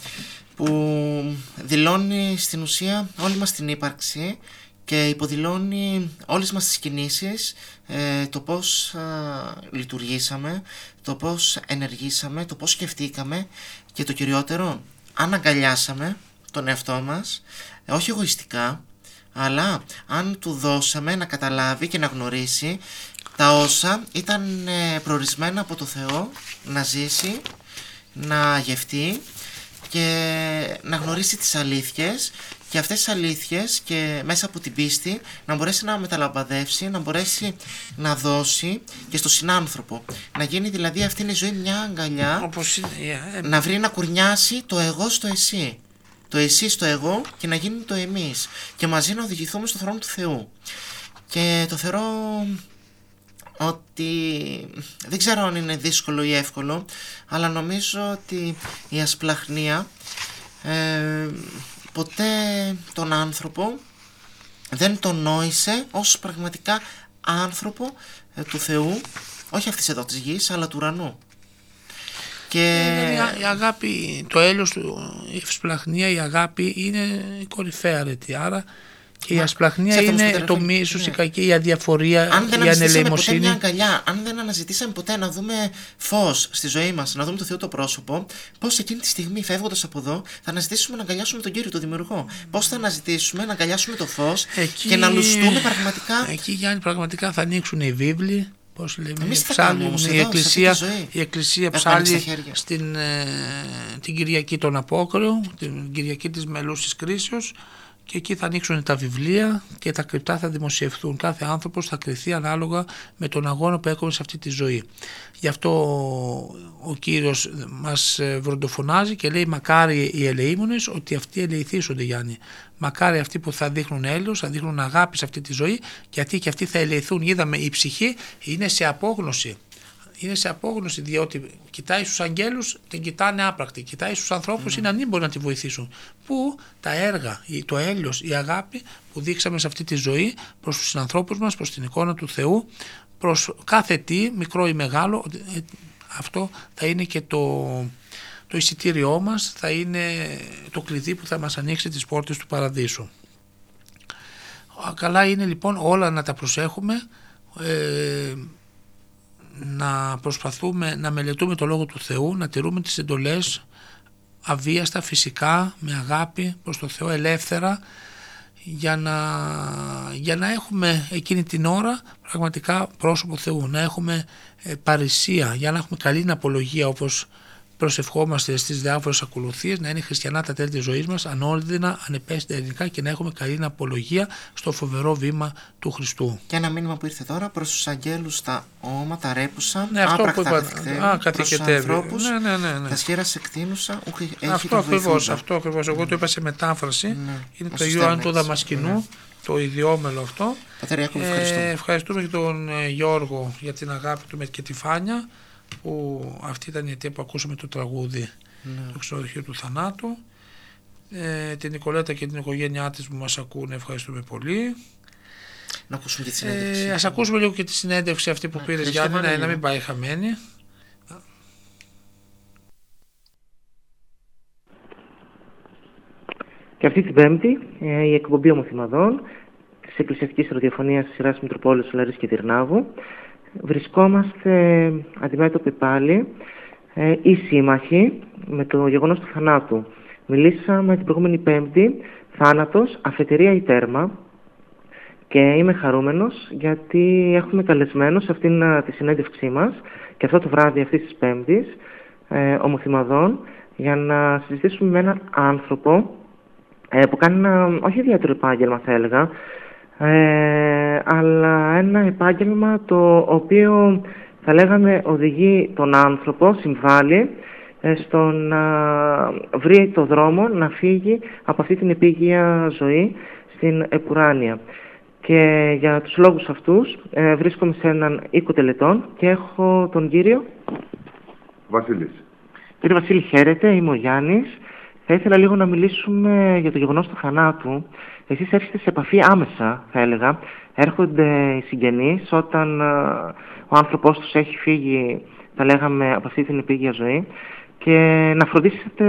που δηλώνει στην ουσία όλη μας την ύπαρξη και υποδηλώνει όλες μας τις κινήσεις, ε, το πώς α, λειτουργήσαμε, το πώς ενεργήσαμε, το πώς σκεφτήκαμε και το κυριότερο, αν αγκαλιάσαμε τον εαυτό μας, ε, όχι εγωιστικά, αλλά αν του δώσαμε να καταλάβει και να γνωρίσει τα όσα ήταν ε, προορισμένα από το Θεό να ζήσει, να γευτεί και να γνωρίσει τις αλήθειες και αυτές τις αλήθειες και μέσα από την πίστη να μπορέσει να μεταλαμπαδεύσει, να μπορέσει να δώσει και στο συνάνθρωπο. Να γίνει δηλαδή αυτή είναι η ζωή μια αγκαλιά, Όπως είναι, ε, να βρει να κουρνιάσει το εγώ στο εσύ. Το εσύ στο εγώ και να γίνει το εμείς. Και μαζί να οδηγηθούμε στο θρόνο του Θεού. Και το θεωρώ ότι δεν ξέρω αν είναι δύσκολο ή εύκολο αλλά νομίζω ότι η ασπλαχνία ε, ποτέ τον άνθρωπο δεν τον νόησε ως πραγματικά άνθρωπο ε, του Θεού όχι αυτής εδώ της γης αλλά του ουρανού και Δηλαδή, η αγάπη, το έλεος του, η ευσπλαχνία, η αγάπη είναι η κορυφαία αρετή. Άρα και η Μα, ασπλαχνία σε αυτό είναι στο το τελευταίο- μίσος, η ναι. κακή, η αδιαφορία, αν δεν η αναζητήσαμε ποτέ ανελεημοσύνη. μια αγκαλιά, αν δεν αναζητήσαμε ποτέ να δούμε φως στη ζωή μας, να δούμε το Θεό το πρόσωπο, πώς εκείνη τη στιγμή φεύγοντας από εδώ θα αναζητήσουμε να αγκαλιάσουμε τον Κύριο, τον Δημιουργό. Πώς θα αναζητήσουμε να αγκαλιάσουμε το φως Εκεί- και να λουστούμε πραγματικά Εκεί Γιάννη πραγματικά θα ανοίξουν οι βίβλοι. Πώς λέμε, Εμείς τι θα ψάλλουν, κάνουμε όμως η, εδώ, σε αυτή εκκλησία, τη ζωή. η Εκκλησία Έχουμε ανοίξει τα ψάλλει χέρια. στην, ε, την Κυριακή των Απόκριων, την Κυριακή της Μελούς της Κρίσεως και εκεί θα ανοίξουν τα βιβλία και τα κρυπτά θα δημοσιευθούν. Κάθε άνθρωπος θα κριθεί ανάλογα με τον αγώνα που έκομες σε αυτή τη ζωή. Γι' αυτό ο Κύριος μας ε, βροντοφωνάζει και λέει μακάρι οι ελεήμονες ότι αυτοί ελεηθήσονται Γιάννη. Μακάρι αυτοί που θα δείχνουν έλεος, θα δείχνουν αγάπη σε αυτή τη ζωή γιατί και αυτοί θα ελεηθούν. Είδαμε η ψυχή είναι σε απόγνωση είναι σε απόγνωση διότι κοιτάει στους αγγέλους την κοιτάνε άπρακτη, κοιτάει στους ανθρώπους είναι ανήμποροι να τη βοηθήσουν. Πού τα έργα, το έλεος, η αγάπη που δείξαμε σε αυτή τη ζωή προς τους ανθρώπους μας, προς την εικόνα του Θεού, προς κάθε τι, μικρό ή μεγάλο, ε, αυτό θα είναι και το, το εισιτήριό μας, θα είναι το κλειδί που θα μας ανοίξει τις πόρτες του παραδείσου. Καλά είναι λοιπόν όλα να τα προσέχουμε, ε, να προσπαθούμε να μελετούμε το Λόγο του Θεού, να τηρούμε τις εντολές αβίαστα, φυσικά, με αγάπη προς το Θεό, ελεύθερα, για να, για να έχουμε εκείνη την ώρα πραγματικά πρόσωπο Θεού, να έχουμε ε, παρησία, για να έχουμε καλή απολογία όπως προσευχόμαστε στις διάφορες ακολουθίες να είναι χριστιανά τα τέλη της ζωής μας, ανώδυνα, ανεπαίσθητα ελληνικά και να έχουμε καλή απολογία στο φοβερό βήμα του Χριστού. Και ένα μήνυμα που ήρθε τώρα προς τους αγγέλους τα όματα ρέπουσαν, ναι, αυτό άπρακτα που είπα, καθηκτέρουν, προς τους ανθρώπους, ναι, ναι, ναι, ναι. τα σχέρας εκτείνουσα, ούχε έχει αυτό ακριβώς, αυτό ακριβώς, εγώ το είπα σε μετάφραση, Ναι, είναι ως το συστέμα Ιωάννη του έτσι. Δαμασκηνού, Ναι. το ιδιόμελο αυτό. Πατέρα Ιάκωβο, ευχαριστούμε. ευχαριστούμε και τον ε, Γιώργο για την αγάπη του με και τη Φάνια που αυτή ήταν η αιτία που ακούσαμε το τραγούδι Ναι. το ξενοδοχείο του θανάτου. Ε, την Νικολέτα και την οικογένειά της που μας ακούνε ευχαριστούμε πολύ. Να ακούσουμε και τη συνέντευξη. Ε, ας ακούσουμε λίγο και τη συνέντευξη αυτή που πήρες Χρήστο Γιάννη, να, Βαρέλιο. να μην πάει χαμένη. Και αυτή την Πέμπτη ε, η εκπομπή Ομοθυμαδών της Εκκλησιαστικής Ραδιοφωνίας της σειρά Μητροπόλεως Λαρή και Τυρνάβου. Βρισκόμαστε αντιμέτωποι πάλι ε, οι σύμμαχοι με το γεγονός του θανάτου. Μιλήσαμε την προηγούμενη Πέμπτη, θάνατος, αφετηρία ή τέρμα και είμαι χαρούμενος γιατί έχουμε καλεσμένο σε αυτήν α, τη συνέντευξή μας και αυτό το βράδυ αυτής της Πέμπτης ε, ομοθυμαδών για να συζητήσουμε με έναν άνθρωπο ε, που κάνει ένα όχι ιδιαίτερο επάγγελμα θα έλεγα ε, αλλά ένα επάγγελμα το οποίο θα λέγαμε οδηγεί τον άνθρωπο, συμβάλλει ε, στο να βρει το δρόμο να φύγει από αυτή την επίγεια ζωή στην επουράνεια. Και για τους λόγους αυτούς ε, βρίσκομαι σε έναν οίκο τελετών και έχω τον κύριο. Βασίλης. Κύριε Βασίλη, χαίρετε, είμαι ο Γιάννης. Θα ήθελα λίγο να μιλήσουμε για το γεγονός του θανάτου. Εσείς έρχεστε σε επαφή άμεσα, θα έλεγα. Έρχονται οι συγγενείς όταν ε, ο άνθρωπός τους έχει φύγει, θα λέγαμε, από αυτή την επίγεια ζωή και να φροντίσετε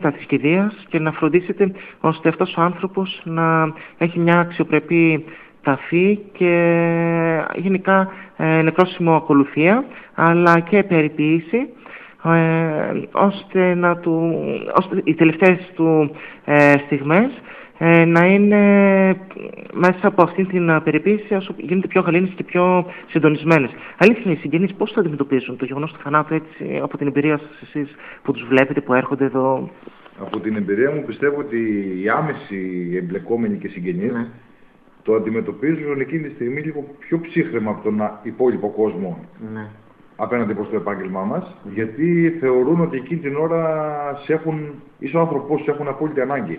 τα της κηδείας και να φροντίσετε ώστε αυτός ο άνθρωπος να έχει μια αξιοπρεπή ταφή και γενικά ε, νεκρόσιμο ακολουθία αλλά και περιποίηση ε, ώστε, να του, ώστε οι τελευταίες του ε, στιγμές ε, να είναι μέσα από αυτήν την ε, περιποίηση όσο γίνεται πιο γαλήνες και πιο συντονισμένες. Αλήθεια, οι συγγενείς πώς θα αντιμετωπίζουν το γεγονός του θανάτου έτσι από την εμπειρία σας εσείς που τους βλέπετε, που έρχονται εδώ; Από την εμπειρία μου πιστεύω ότι οι άμεσοι εμπλεκόμενοι και συγγενείς Ναι. το αντιμετωπίζουν εκείνη τη στιγμή λίγο πιο ψύχρεμα από τον α- υπόλοιπο κόσμο Ναι. Απέναντι προς το επάγγελμά μας, γιατί θεωρούν ότι εκείνη την ώρα σε έχουν, είσαι ο άνθρωπός σου, έχουν απόλυτη ανάγκη.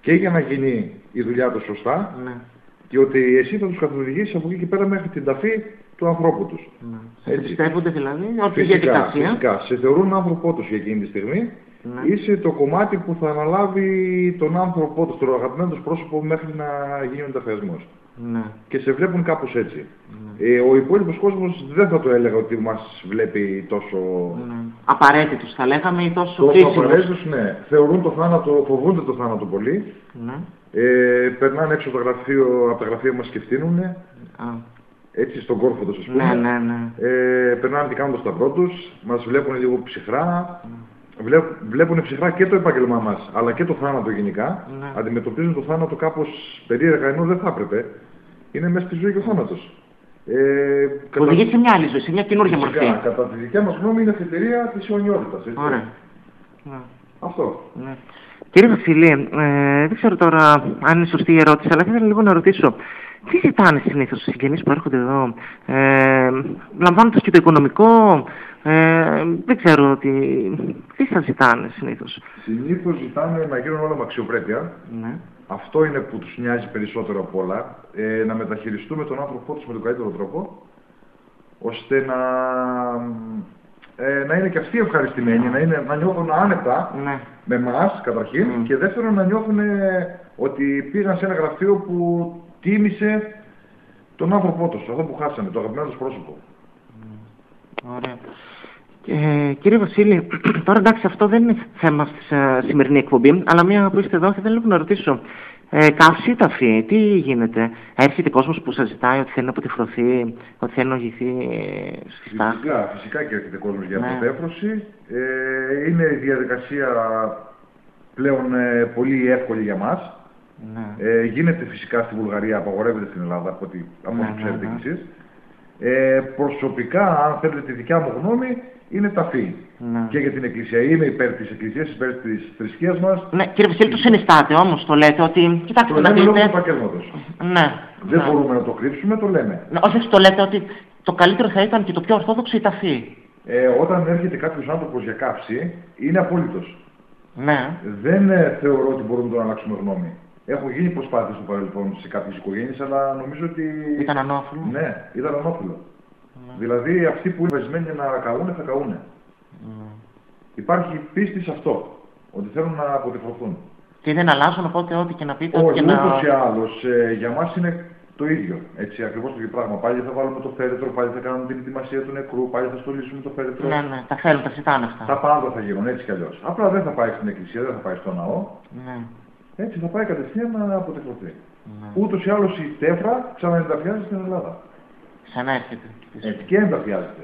Και για να γίνει η δουλειά τους σωστά, Ναι. και ότι εσύ θα τους καθοδηγήσεις από εκεί και πέρα μέχρι την ταφή του ανθρώπου τους. Ναι. Έτσι. Εμπιστεύονται δηλαδή όλη τη Φυσικά, διαδικασία. φυσικά. Σε θεωρούν άνθρωπό τους για εκείνη τη στιγμή. Ναι. Είσαι το κομμάτι που θα αναλάβει τον άνθρωπό τους, το αγαπημένο τους πρόσωπο μέχρι να γίνει ο ενταφιασμός. Ναι. Και σε βλέπουν κάπως έτσι. Ε, ο υπόλοιπος κόσμος δεν θα το έλεγα ότι μας βλέπει τόσο... Ναι. Απαραίτητος θα λέγαμε ή τόσο Τόσο κρίσιμος. απαραίτητος, ναι. Θεωρούν το θάνατο, φοβούνται το θάνατο πολύ. Ναι. Ε, περνάνε έξω από, το γραφείο, από τα γραφεία μας και φτύνουνε. Α. Έτσι στον κόρφο τους, ας πούμε. Ναι, ναι, ναι. Ε, περνάνε και κάνουν το σταυρό τους, μας βλέπουν λίγο ψυχρά. Βλέ, βλέπουν ψυχρά και το επάγγελμά μας, αλλά και το θάνατο γενικά. Ναι. Αντιμετωπίζουν το θάνατο κάπως περίεργα, ενώ δεν θα έπρεπε. Είναι μέσα στη ζωή και ο θάνατος. Ε, Που οδηγεί σε μια άλλη ζωή, σε μια καινούργια Φυσικά, μορφή. Κατά τη δικιά μας γνώμη είναι αφιτερία της αιωνιότητας. έτσι. Ωραία. Ναι. Αυτό. Ναι. Κύριε Βασιλή, ε, δεν ξέρω τώρα αν είναι σωστή η ερώτηση, αλλά θα ήθελα λίγο να ρωτήσω. Τι ζητάνε συνήθως οι συγγενείς που έρχονται εδώ, ε, λαμβάνοντας και το οικονομικό, ε, δεν ξέρω τι, τι σα ζητάνε συνήθως. Συνήθως ζητάνε να γίνουν όλα με αξιοπρέπεια. Ναι. Αυτό είναι που τους νοιάζει περισσότερο από όλα. Ε, να μεταχειριστούμε τον άνθρωπό τους με τον καλύτερο τρόπο, ώστε να, ε, να είναι και αυτοί ευχαριστημένοι, να, είναι, να νιώθουν άνετα Ναι. με εμάς καταρχήν και δεύτερον να νιώθουν ε, ότι πήγαν σε ένα γραφείο που τίμησε τον άνθρωπό τους, αυτό που χάσανε, το αγαπημένο τους πρόσωπο. Ωραία. Ε, κύριε Βασίλη, τώρα εντάξει αυτό δεν είναι θέμα στη σημερινή εκπομπή, αλλά μια που είστε εδώ θα ήθελα λίγο να ρωτήσω. Ε, καύση ταφή, τι γίνεται; Έρχεται κόσμος που σας ζητάει ότι θέλει να αποτεφρωθεί, ότι θέλει να ογηθεί ε, σωστά; Φυσικά, φυσικά και έρχεται κόσμος για Ναι. αποτέφρωση. Ε, είναι η διαδικασία πλέον ε, πολύ εύκολη για μας. Ναι. Ε, γίνεται φυσικά στη Βουλγαρία, απαγορεύεται στην Ελλάδα από ό,τι από Ναι, όσο ναι, ξέρετε ναι. κι εσείς. Ε, προσωπικά, αν θέλετε τη δικιά μου γνώμη, είναι ταφή. Ναι. Και για την Εκκλησία. Είμαι υπέρ της Εκκλησίας, υπέρ της θρησκείας μας. Ναι, κύριε Βασίλη, το συνιστάτε όμως, το λέτε ότι, κοιτάξτε Το να λέμε λόγω του δείτε. επαγγέλματος. Ναι. Δεν ναι. μπορούμε να το κρύψουμε, το λέμε. Ναι, όχι, όχι, το λέτε ότι το καλύτερο θα ήταν και το πιο ορθόδοξο η ταφή. Ε, όταν έρχεται κάποιος άνθρωπος για κάψη, είναι απόλυτος. Ναι. Δεν ε, θεωρώ ότι μπορούμε να τον αλλάξουμε γνώμη. Έχουν γίνει προσπάθειες στο παρελθόν σε κάποιες οικογένειες, αλλά νομίζω ότι... Ήταν ανώφυλο. Ναι, ήταν ανώφυλο. Δηλαδή αυτοί που είναι βασισμένοι να καούνε, θα καούνε. Υπάρχει πίστη σε αυτό, ότι θέλουν να αποτεφρωθούν. Και δεν αλλάζουν, οπότε ό,τι και να πείτε, ό,τι Όχι, και να... ούτως ή άλλως, ε, για μας είναι το ίδιο. Έτσι, ακριβώς το ίδιο πράγμα. Πάλι θα βάλουμε το φέρετρο, πάλι θα κάνουμε την ετοιμασία του νεκρού, πάλι θα στολίσουμε το φέρετρο. Ναι, ναι, τα θέλουν, τα ζητάνε αυτά. Τα πάντα θα γίνουν έτσι κι αλλιώς. Απλά δεν θα πάει στην εκκλησία, δεν θα πάει στο ναό. Ναι. Έτσι θα πάει κατευθείαν να αποτεφρωθεί. Ναι. Ούτως ή άλλως η τέφρα ξαναενταφιάζει στην Ελλάδα. Ξανά έρχεται. Έτσι και ενταφιάζεται.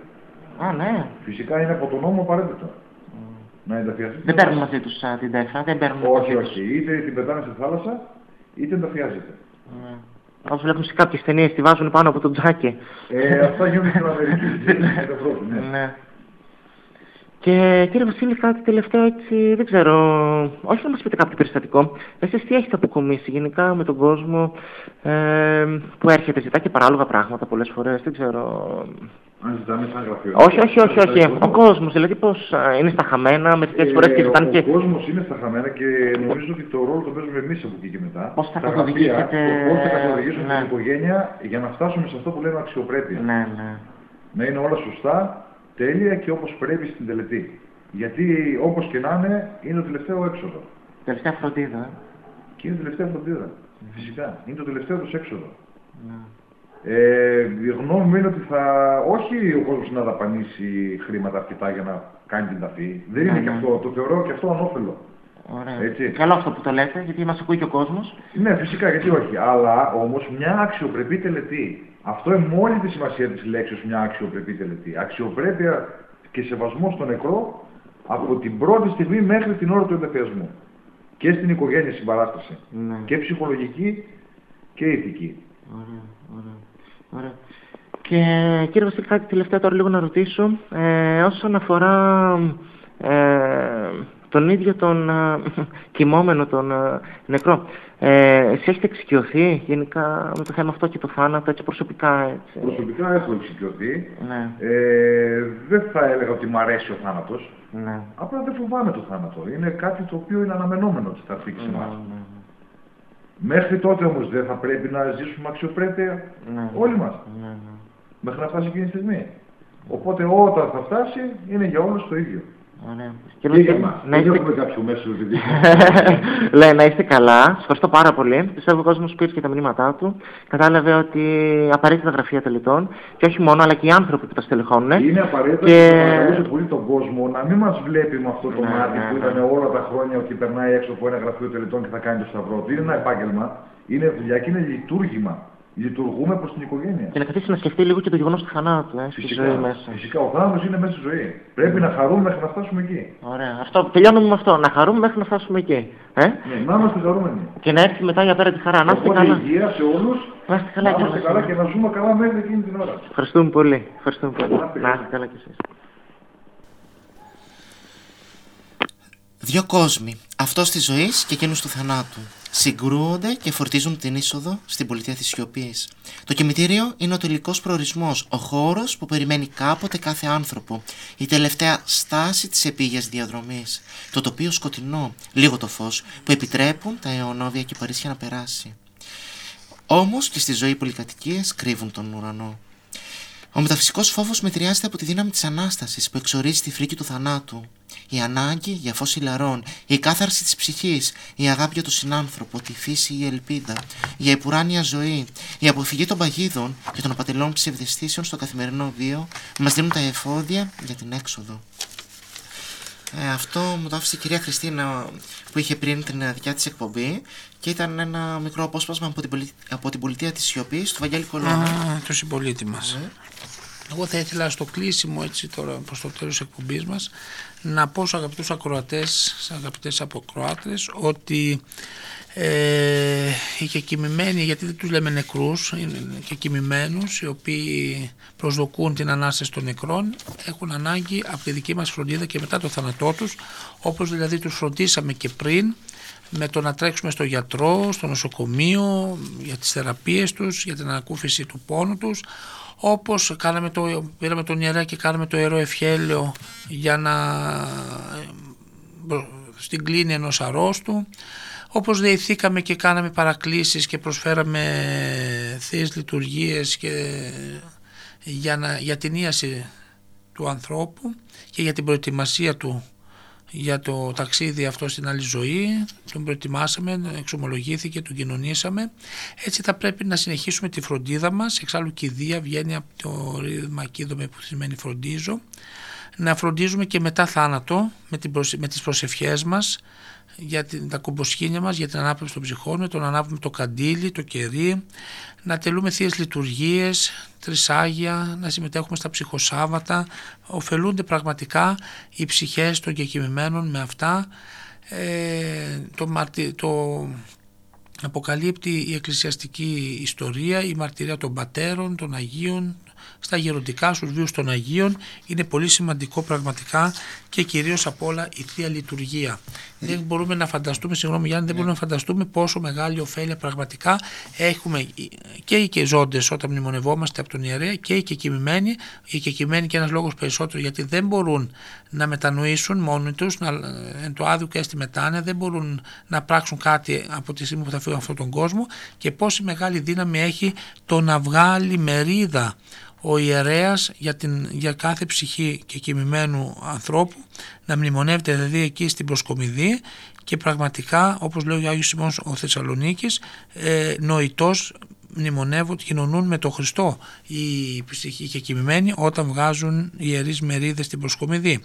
Α, ναι. Φυσικά είναι από τον νόμο απαραίτητο. Να ενταφιαστεί. Δεν παίρνουν μαζί τους α, την τέφρα, δεν παίρνουν Όχι, μαζί τους. όχι. Είτε την πετάνε στη θάλασσα, είτε ενταφιάζεται. Ναι. Όπως βλέπουμε σε κάποιες ταινίες, τη βάζουν πάνω από το τζάκι. Ε, αυτά γίνονται στην Αμερική, στην Ευρώπη, ναι. Ναι. Και κύριε Βασίλη, κάτι τελευταίο έτσι, δεν ξέρω, όχι να μας πείτε κάποιο περιστατικό. Εσείς τι έχετε αποκομίσει γενικά με τον κόσμο ε, που έρχεται, ζητά και παράλογα πράγματα πολλές φορές, δεν ξέρω. Αν ζητάμε σαν γραφείο. Όχι, όχι, όχι, όχι. Ο κόσμος, δηλαδή πώς α, είναι στα χαμένα, μερικές φορές και ζητάνε και... Ε, Ο κόσμος είναι στα χαμένα και νομίζω ότι το ρόλο το παίζουμε εμείς από εκεί και μετά. Πώς θα Τα καθοδηγήσετε- γραφεία, το Πώς θα καθοδηγήσουμε Ναι. την οικογένεια για να φτάσουμε σε αυτό που λέμε αξιοπρέπεια. Ναι, ναι. Να είναι όλα σωστά, τέλεια και όπως πρέπει στην τελετή. Γιατί όπως και να είναι, είναι το τελευταίο έξοδο. Τελευταία φροντίδα. ε. Και είναι η τελευταία φροντίδα. Φυσικά. Είναι το τελευταίο τους έξοδο. Ναι. Ε, η γνώμη μου είναι ότι θα. Όχι ο κόσμος να δαπανίσει χρήματα αρκετά για να κάνει την ταφή. Δεν είναι Ναι, και ναι. αυτό. Το θεωρώ και αυτό ανώφελο. Ωραία. Έτσι. Καλό αυτό που το λέτε, γιατί μας ακούει και ο κόσμος. Ναι, φυσικά, γιατί όχι. Αλλά όμως μια αξιοπρεπή τελετή. Αυτό είναι με όλη της σημασία της λέξης μια αξιοπρεπή τελετή. Αξιοπρέπεια και σεβασμός στον νεκρό από την πρώτη στιγμή μέχρι την ώρα του ενταφιασμού. Και στην οικογένεια συμπαράσταση. Ναι. Και ψυχολογική και ηθική. Ωραία, ωραία. ωραία. Και κύριε Βασίλη, κάτι τελευταίο τώρα λίγο να ρωτήσω. Ε, όσον αφορά ε, τον ίδιο τον ε, κοιμόμενο, τον ε, νεκρό. Ε, εσείς έχετε εξοικειωθεί γενικά με το θέμα αυτό και το θάνατο, έτσι προσωπικά, έτσι. Προσωπικά έχω εξοικειωθεί. Ναι, Ε, δεν θα έλεγα ότι μου αρέσει ο θάνατος. ναι. Απλά δεν φοβάμαι το θάνατο. Είναι κάτι το οποίο είναι αναμενόμενο ότι θα έρθει σε Ναι, εμάς. Μέχρι τότε όμως δεν θα πρέπει να ζήσουμε αξιοπρέπεια ναι. όλοι μας. Ναι, ναι. Μέχρι να φτάσει εκείνη τη στιγμή. Οπότε όταν θα φτάσει είναι για όλους το ίδιο. Ωραία. Και, Κύριε για Βασίλη, μας. να Δεν είστε- έχουμε κάποιο μέσο επειδή... Λέει να είστε καλά. Σας ευχαριστώ πάρα πολύ. Πιστεύω ο κόσμος που ήρθε και τα μηνύματά του κατάλαβε ότι απαραίτητα γραφεία τελετών και όχι μόνο, αλλά και οι άνθρωποι που τα στελεχώνουν. Είναι απαραίτητο Και- και παρακαλούσε πολύ τον κόσμο να μην μας βλέπει με αυτό το Ναι, μάτι ναι, που ναι. ήταν όλα τα χρόνια ότι περνάει έξω από ένα γραφείο τελετών και θα κάνει το σταυρό του. Είναι ένα επάγγελμα, είναι δουλειά και είναι λειτουργήμα. Λειτουργούμε προς την οικογένεια. Και να καθίσει να σκεφτεί λίγο και το γεγονός του θανάτου, ε, στη Φυσικά, ζωή μέσα. φυσικά, ο θάνατος είναι μέσα στη ζωή. Πρέπει να χαρούμε μέχρι να φτάσουμε εκεί. Ωραία. Αυτό, τελειώνουμε με αυτό. Να χαρούμε μέχρι να φτάσουμε εκεί. Ε; Ναι, να είμαστε χαρούμενοι. Και να έρθει μετά η απέραντη χαρά. Να είστε Οπότε καλά. υγεία σε όλους, Να είστε καλά, να κύριε είμαστε καλά Βασίλη. και να ζούμε καλά μέχρι εκείνη την ώρα. Ευχαριστούμε πολύ. Ευχαριστούμε πολύ. Να είστε Να είστε καλά κι εσείς. Δύο κόσμοι, αυτός της ζωής και εκείνος του θανάτου. Συγκρούονται και φορτίζουν την είσοδο στην πολιτεία της σιωπής. Το κημητήριο είναι ο τελικός προορισμός, ο χώρος που περιμένει κάποτε κάθε άνθρωπο, η τελευταία στάση της επίγειας διαδρομής. Το τοπίο σκοτεινό, λίγο το φως, που επιτρέπουν τα αιωνόβια κυπαρίσια να περάσει. Όμως και στη ζωή οι πολυκατοικίες κρύβουν τον ουρανό. Ο μεταφυσικός φόβος μετριάζεται από τη δύναμη της ανάστασης που εξορίζει τη φρίκη του θανάτου. Η ανάγκη για φως ηλαρών, η κάθαρση της ψυχής, η αγάπη για τον συνάνθρωπο, τη φύση ή η ελπίδα, η επουράνια ζωή, η αποφυγή των παγίδων και των απατελών ψευδεστήσεων στο καθημερινό βίο μας δίνουν τα εφόδια για την έξοδο. Ε, αυτό μου το άφησε η κυρία Χριστίνα που είχε πριν την δικιά της εκπομπή και ήταν ένα μικρό απόσπασμα από την, πολι... από την πολιτεία της Σιωπής του Βαγγέλη Κολόνα. Α, το συμπολίτη μας. Ναι. Εγώ θα ήθελα στο κλείσιμο έτσι τώρα προς το τέλος της εκπομπής μας να πω στους αγαπητούς ακροατές, στους αγαπητές αποκροάτρες ότι ε, οι κεκοιμημένοι, γιατί δεν τους λέμε νεκρούς, είναι κεκοιμημένους οι οποίοι προσδοκούν την Ανάσταση των νεκρών έχουν ανάγκη από τη δική μας φροντίδα και μετά το θάνατό τους όπως δηλαδή τους φροντίσαμε και πριν με το να τρέξουμε στο γιατρό, στο νοσοκομείο για τις θεραπείες τους, για την ανακούφιση του πόνου τους όπως κάναμε το, πήραμε τον ιερέα και κάναμε το ιερό ευχέλαιο για να στην κλίνη ενός αρρώστου όπως δεηθήκαμε και κάναμε παρακλήσεις και προσφέραμε θείες λειτουργίες και για, να, για την ίαση του ανθρώπου και για την προετοιμασία του για το ταξίδι αυτό στην άλλη ζωή, τον προετοιμάσαμε, εξομολογήθηκε, τον κοινωνήσαμε. Έτσι θα πρέπει να συνεχίσουμε τη φροντίδα μας, εξάλλου και η Δία βγαίνει από το ρήμα κίδωμε που σημαίνει φροντίζω, να φροντίζουμε και μετά θάνατο με, την με τις προσευχές μας, για την, τα κομποσχήνια μας, για την ανάπαυση των ψυχών, με τον ανάβουμε το καντήλι, το κερί, να τελούμε θείες λειτουργίες, τρισάγια, να συμμετέχουμε στα ψυχοσάββατα. Οφελούνται πραγματικά οι ψυχές των κεκοιμημένων με αυτά. Ε, το, το αποκαλύπτει η εκκλησιαστική ιστορία, η μαρτυρία των πατέρων, των Αγίων, στα γεροντικά στους βίους των Αγίων. Είναι πολύ σημαντικό πραγματικά και κυρίως από όλα η Θεία Λειτουργία. Δεν μπορούμε να φανταστούμε, συγγνώμη Γιάννη, δεν μπορούμε να φανταστούμε πόσο μεγάλη ωφέλεια πραγματικά έχουμε και οι κεζόντες όταν μνημονευόμαστε από τον ιερέα και οι κεκοιμημένοι, οι κεκοιμμένοι και ένας λόγος περισσότερο γιατί δεν μπορούν να μετανοήσουν μόνοι τους, να, εν το άδειο και στη μετάνοια, δεν μπορούν να πράξουν κάτι από τη στιγμή που θα φύγουν αυτόν τον κόσμο. Και πόση μεγάλη δύναμη έχει το να βγάλει μερίδα ο ιερέας για, την, για κάθε ψυχή και κοιμημένου ανθρώπου να μνημονεύεται δηλαδή εκεί στην προσκομιδή και πραγματικά όπως λέει ο Άγιος Σιμώνος ο Θεσσαλονίκης ε, νοητός μνημονεύονται, κοινωνούν με τον Χριστό οι ψυχοί και κοιμημένοι όταν βγάζουν ιερείς μερίδες στην προσκομιδή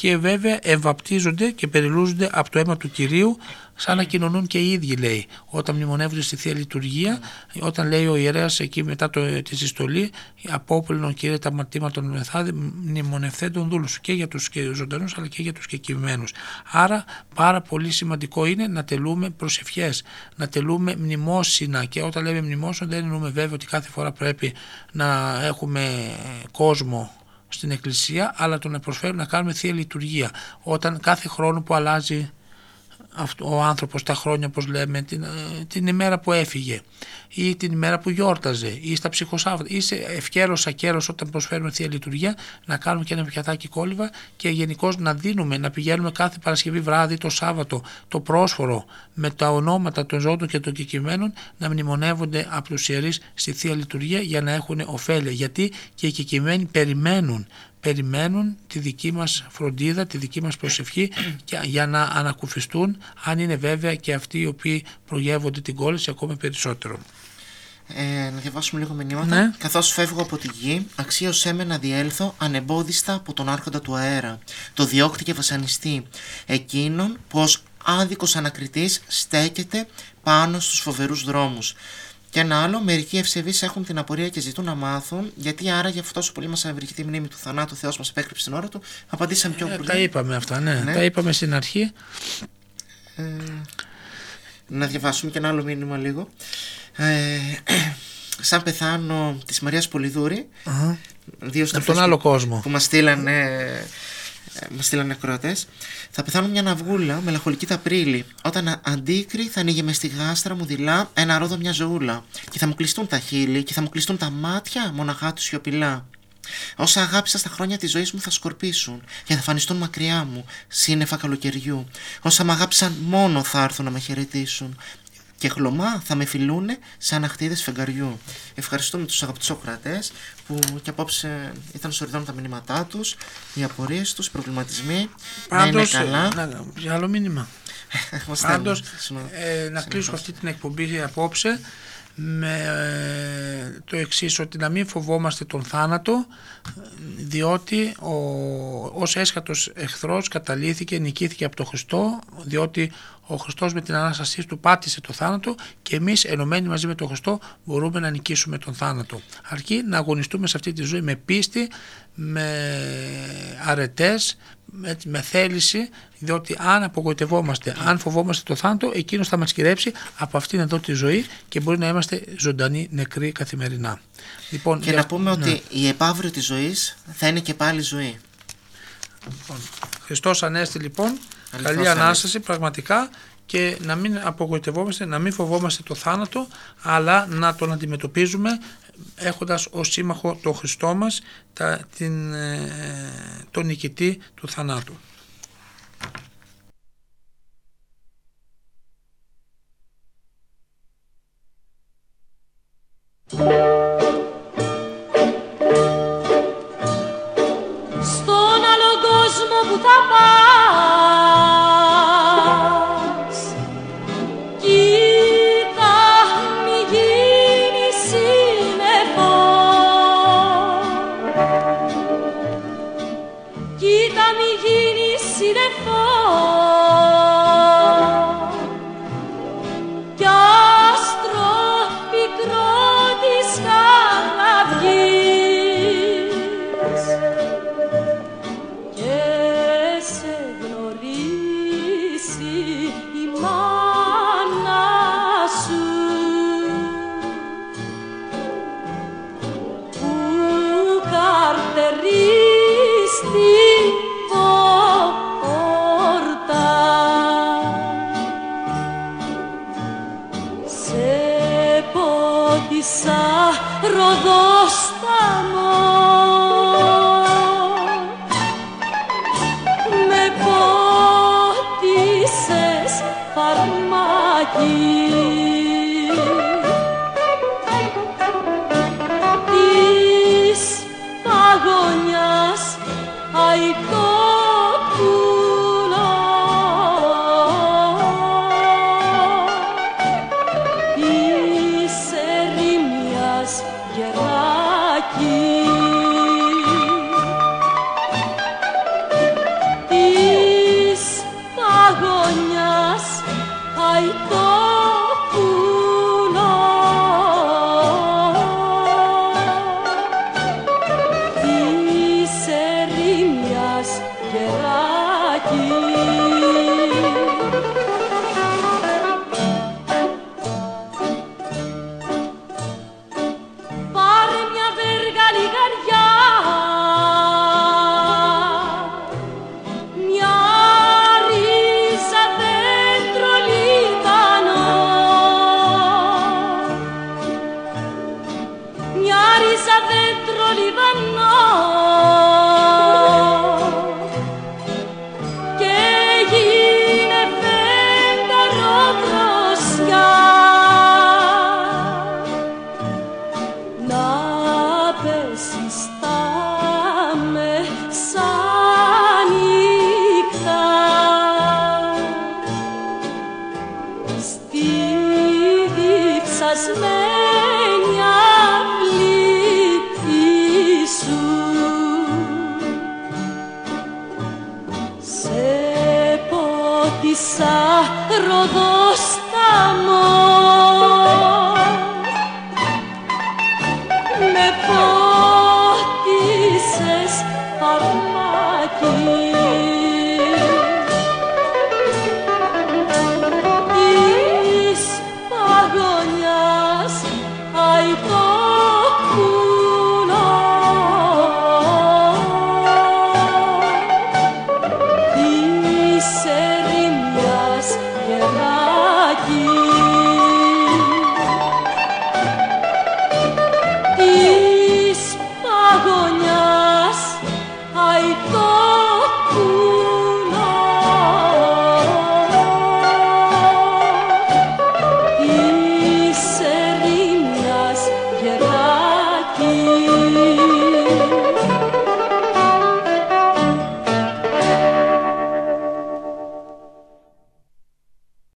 και βέβαια ευαπτίζονται και περιλούζονται από το αίμα του Κυρίου σαν να κοινωνούν και οι ίδιοι λέει. Όταν μνημονεύονται στη Θεία Λειτουργία όταν λέει ο ιερέας εκεί μετά το, τη συστολή απόπλυνον Κύριε τα ματίματα των μεθάδε μνημονευθέντων δούλους και για τους και ζωντανούς αλλά και για τους κεκοιμένους άρα πάρα πολύ σημαντικό είναι να τελούμε προσευχές να τελούμε μνημόσυνα. Και όταν λέμε μνημόσυνα δεν εννοούμε βέβαια ότι κάθε φορά πρέπει να έχουμε κόσμο στην εκκλησία αλλά το να προσφέρουμε να κάνουμε θεία λειτουργία. Όταν κάθε χρόνο που αλλάζει ο άνθρωπος τα χρόνια όπως λέμε την, ε, την ημέρα που έφυγε ή την ημέρα που γιόρταζε ή στα ψυχοσάββατα ή σε ευκαιρός ακέρος όταν προσφέρουμε Θεία Λειτουργία να κάνουμε και ένα πιατάκι κόλληβα και γενικώς να δίνουμε, να πηγαίνουμε κάθε Παρασκευή βράδυ το Σάββατο το πρόσφορο με τα ονόματα των ζώων και των κεκειμένων να μνημονεύονται από τους ιερείς στη Θεία Λειτουργία για να έχουν ωφέλεια. Γιατί και οι κεκειμένοι περιμένουν περιμένουν τη δική μας φροντίδα, τη δική μας προσευχή για να ανακουφιστούν αν είναι βέβαια και αυτοί οι οποίοι προγεύονται την κόλληση ακόμα περισσότερο. Ε, να διαβάσουμε λίγο μηνύματα. Ναι. Καθώς φεύγω από τη γη, αξίωσέ με να διέλθω ανεμπόδιστα από τον άρχοντα του αέρα, το διώκτη και βασανιστή, εκείνον που ως άδικος ανακριτής στέκεται πάνω στους φοβερούς δρόμους. Και ένα άλλο, μερικοί ευσεβείς έχουν την απορία και ζητούν να μάθουν γιατί άραγε αυτός τόσο πολύ μας αβρικεί τη μνήμη του θανάτου, ο Θεός μας επέκρυψε την ώρα του. Απαντήσαμε πιο ε, πολύ. Τα είπαμε αυτά, ναι. ναι. Τα είπαμε στην αρχή. Ε, να διαβάσουμε και ένα άλλο μήνυμα λίγο. Ε, σαν πεθάνω της Μαρίας Πολυδούρη. Uh-huh. Δύο Από τον άλλο κόσμο. Που μας στείλανε ε, Μα στείλανε ακροατές. Θα πεθάνω μια ναυγούλα, μελαγχολική τα πρίλη. Όταν α- αντίκρι θα ανοίγει μες στη γάστρα μου δειλά ένα ρόδο μια ζωούλα. Και θα μου κλειστούν τα χείλη και θα μου κλειστούν τα μάτια μοναχά του σιωπηλά. Όσα αγάπησα στα χρόνια της ζωής μου θα σκορπίσουν και θα φανιστούν μακριά μου, σύννεφα καλοκαιριού. Όσα με αγάπησαν μόνο θα έρθουν να με χαιρετήσουν. Και χλωμά θα με φιλούνε σαν αχτίδες φεγγαριού. Ευχαριστούμε τους αγαπητούς ακροατές που και απόψε ήταν σοριδών τα μηνύματά τους, οι απορίες τους, οι προβληματισμοί. να είναι Πάντως, καλά. να, για άλλο μήνυμα. Μας στέλνουν. Πάντως, Συνο- ε, να κλείσω αυτή την εκπομπή απόψε με ε, το εξής ότι να μην φοβόμαστε τον θάνατο διότι ο, ως έσχατος εχθρός καταλήθηκε, νικήθηκε από τον Χριστό διότι ο Χριστός με την Ανάστασή του πάτησε το θάνατο και εμείς ενωμένοι μαζί με τον Χριστό μπορούμε να νικήσουμε τον θάνατο. Αρκεί να αγωνιστούμε σε αυτή τη ζωή με πίστη, με αρετές, με, με θέληση, διότι αν απογοητευόμαστε, αν φοβόμαστε το θάνατο, εκείνος θα μας κυρέψει από αυτήν εδώ τη ζωή και μπορεί να είμαστε ζωντανοί νεκροί καθημερινά. Λοιπόν, Και για- να πούμε ναι. ότι η επαύριο της ζωής θα είναι και πάλι ζωή. Λοιπόν, Χριστός Ανέστη λοιπόν, Αληθώς καλή Ανέστη. Ανάσταση πραγματικά και να μην απογοητευόμαστε, να μην φοβόμαστε το θάνατο, αλλά να τον αντιμετωπίζουμε έχοντας ως σύμμαχο το Χριστό μας, τα, την, ε, τον νικητή του θανάτου. Στον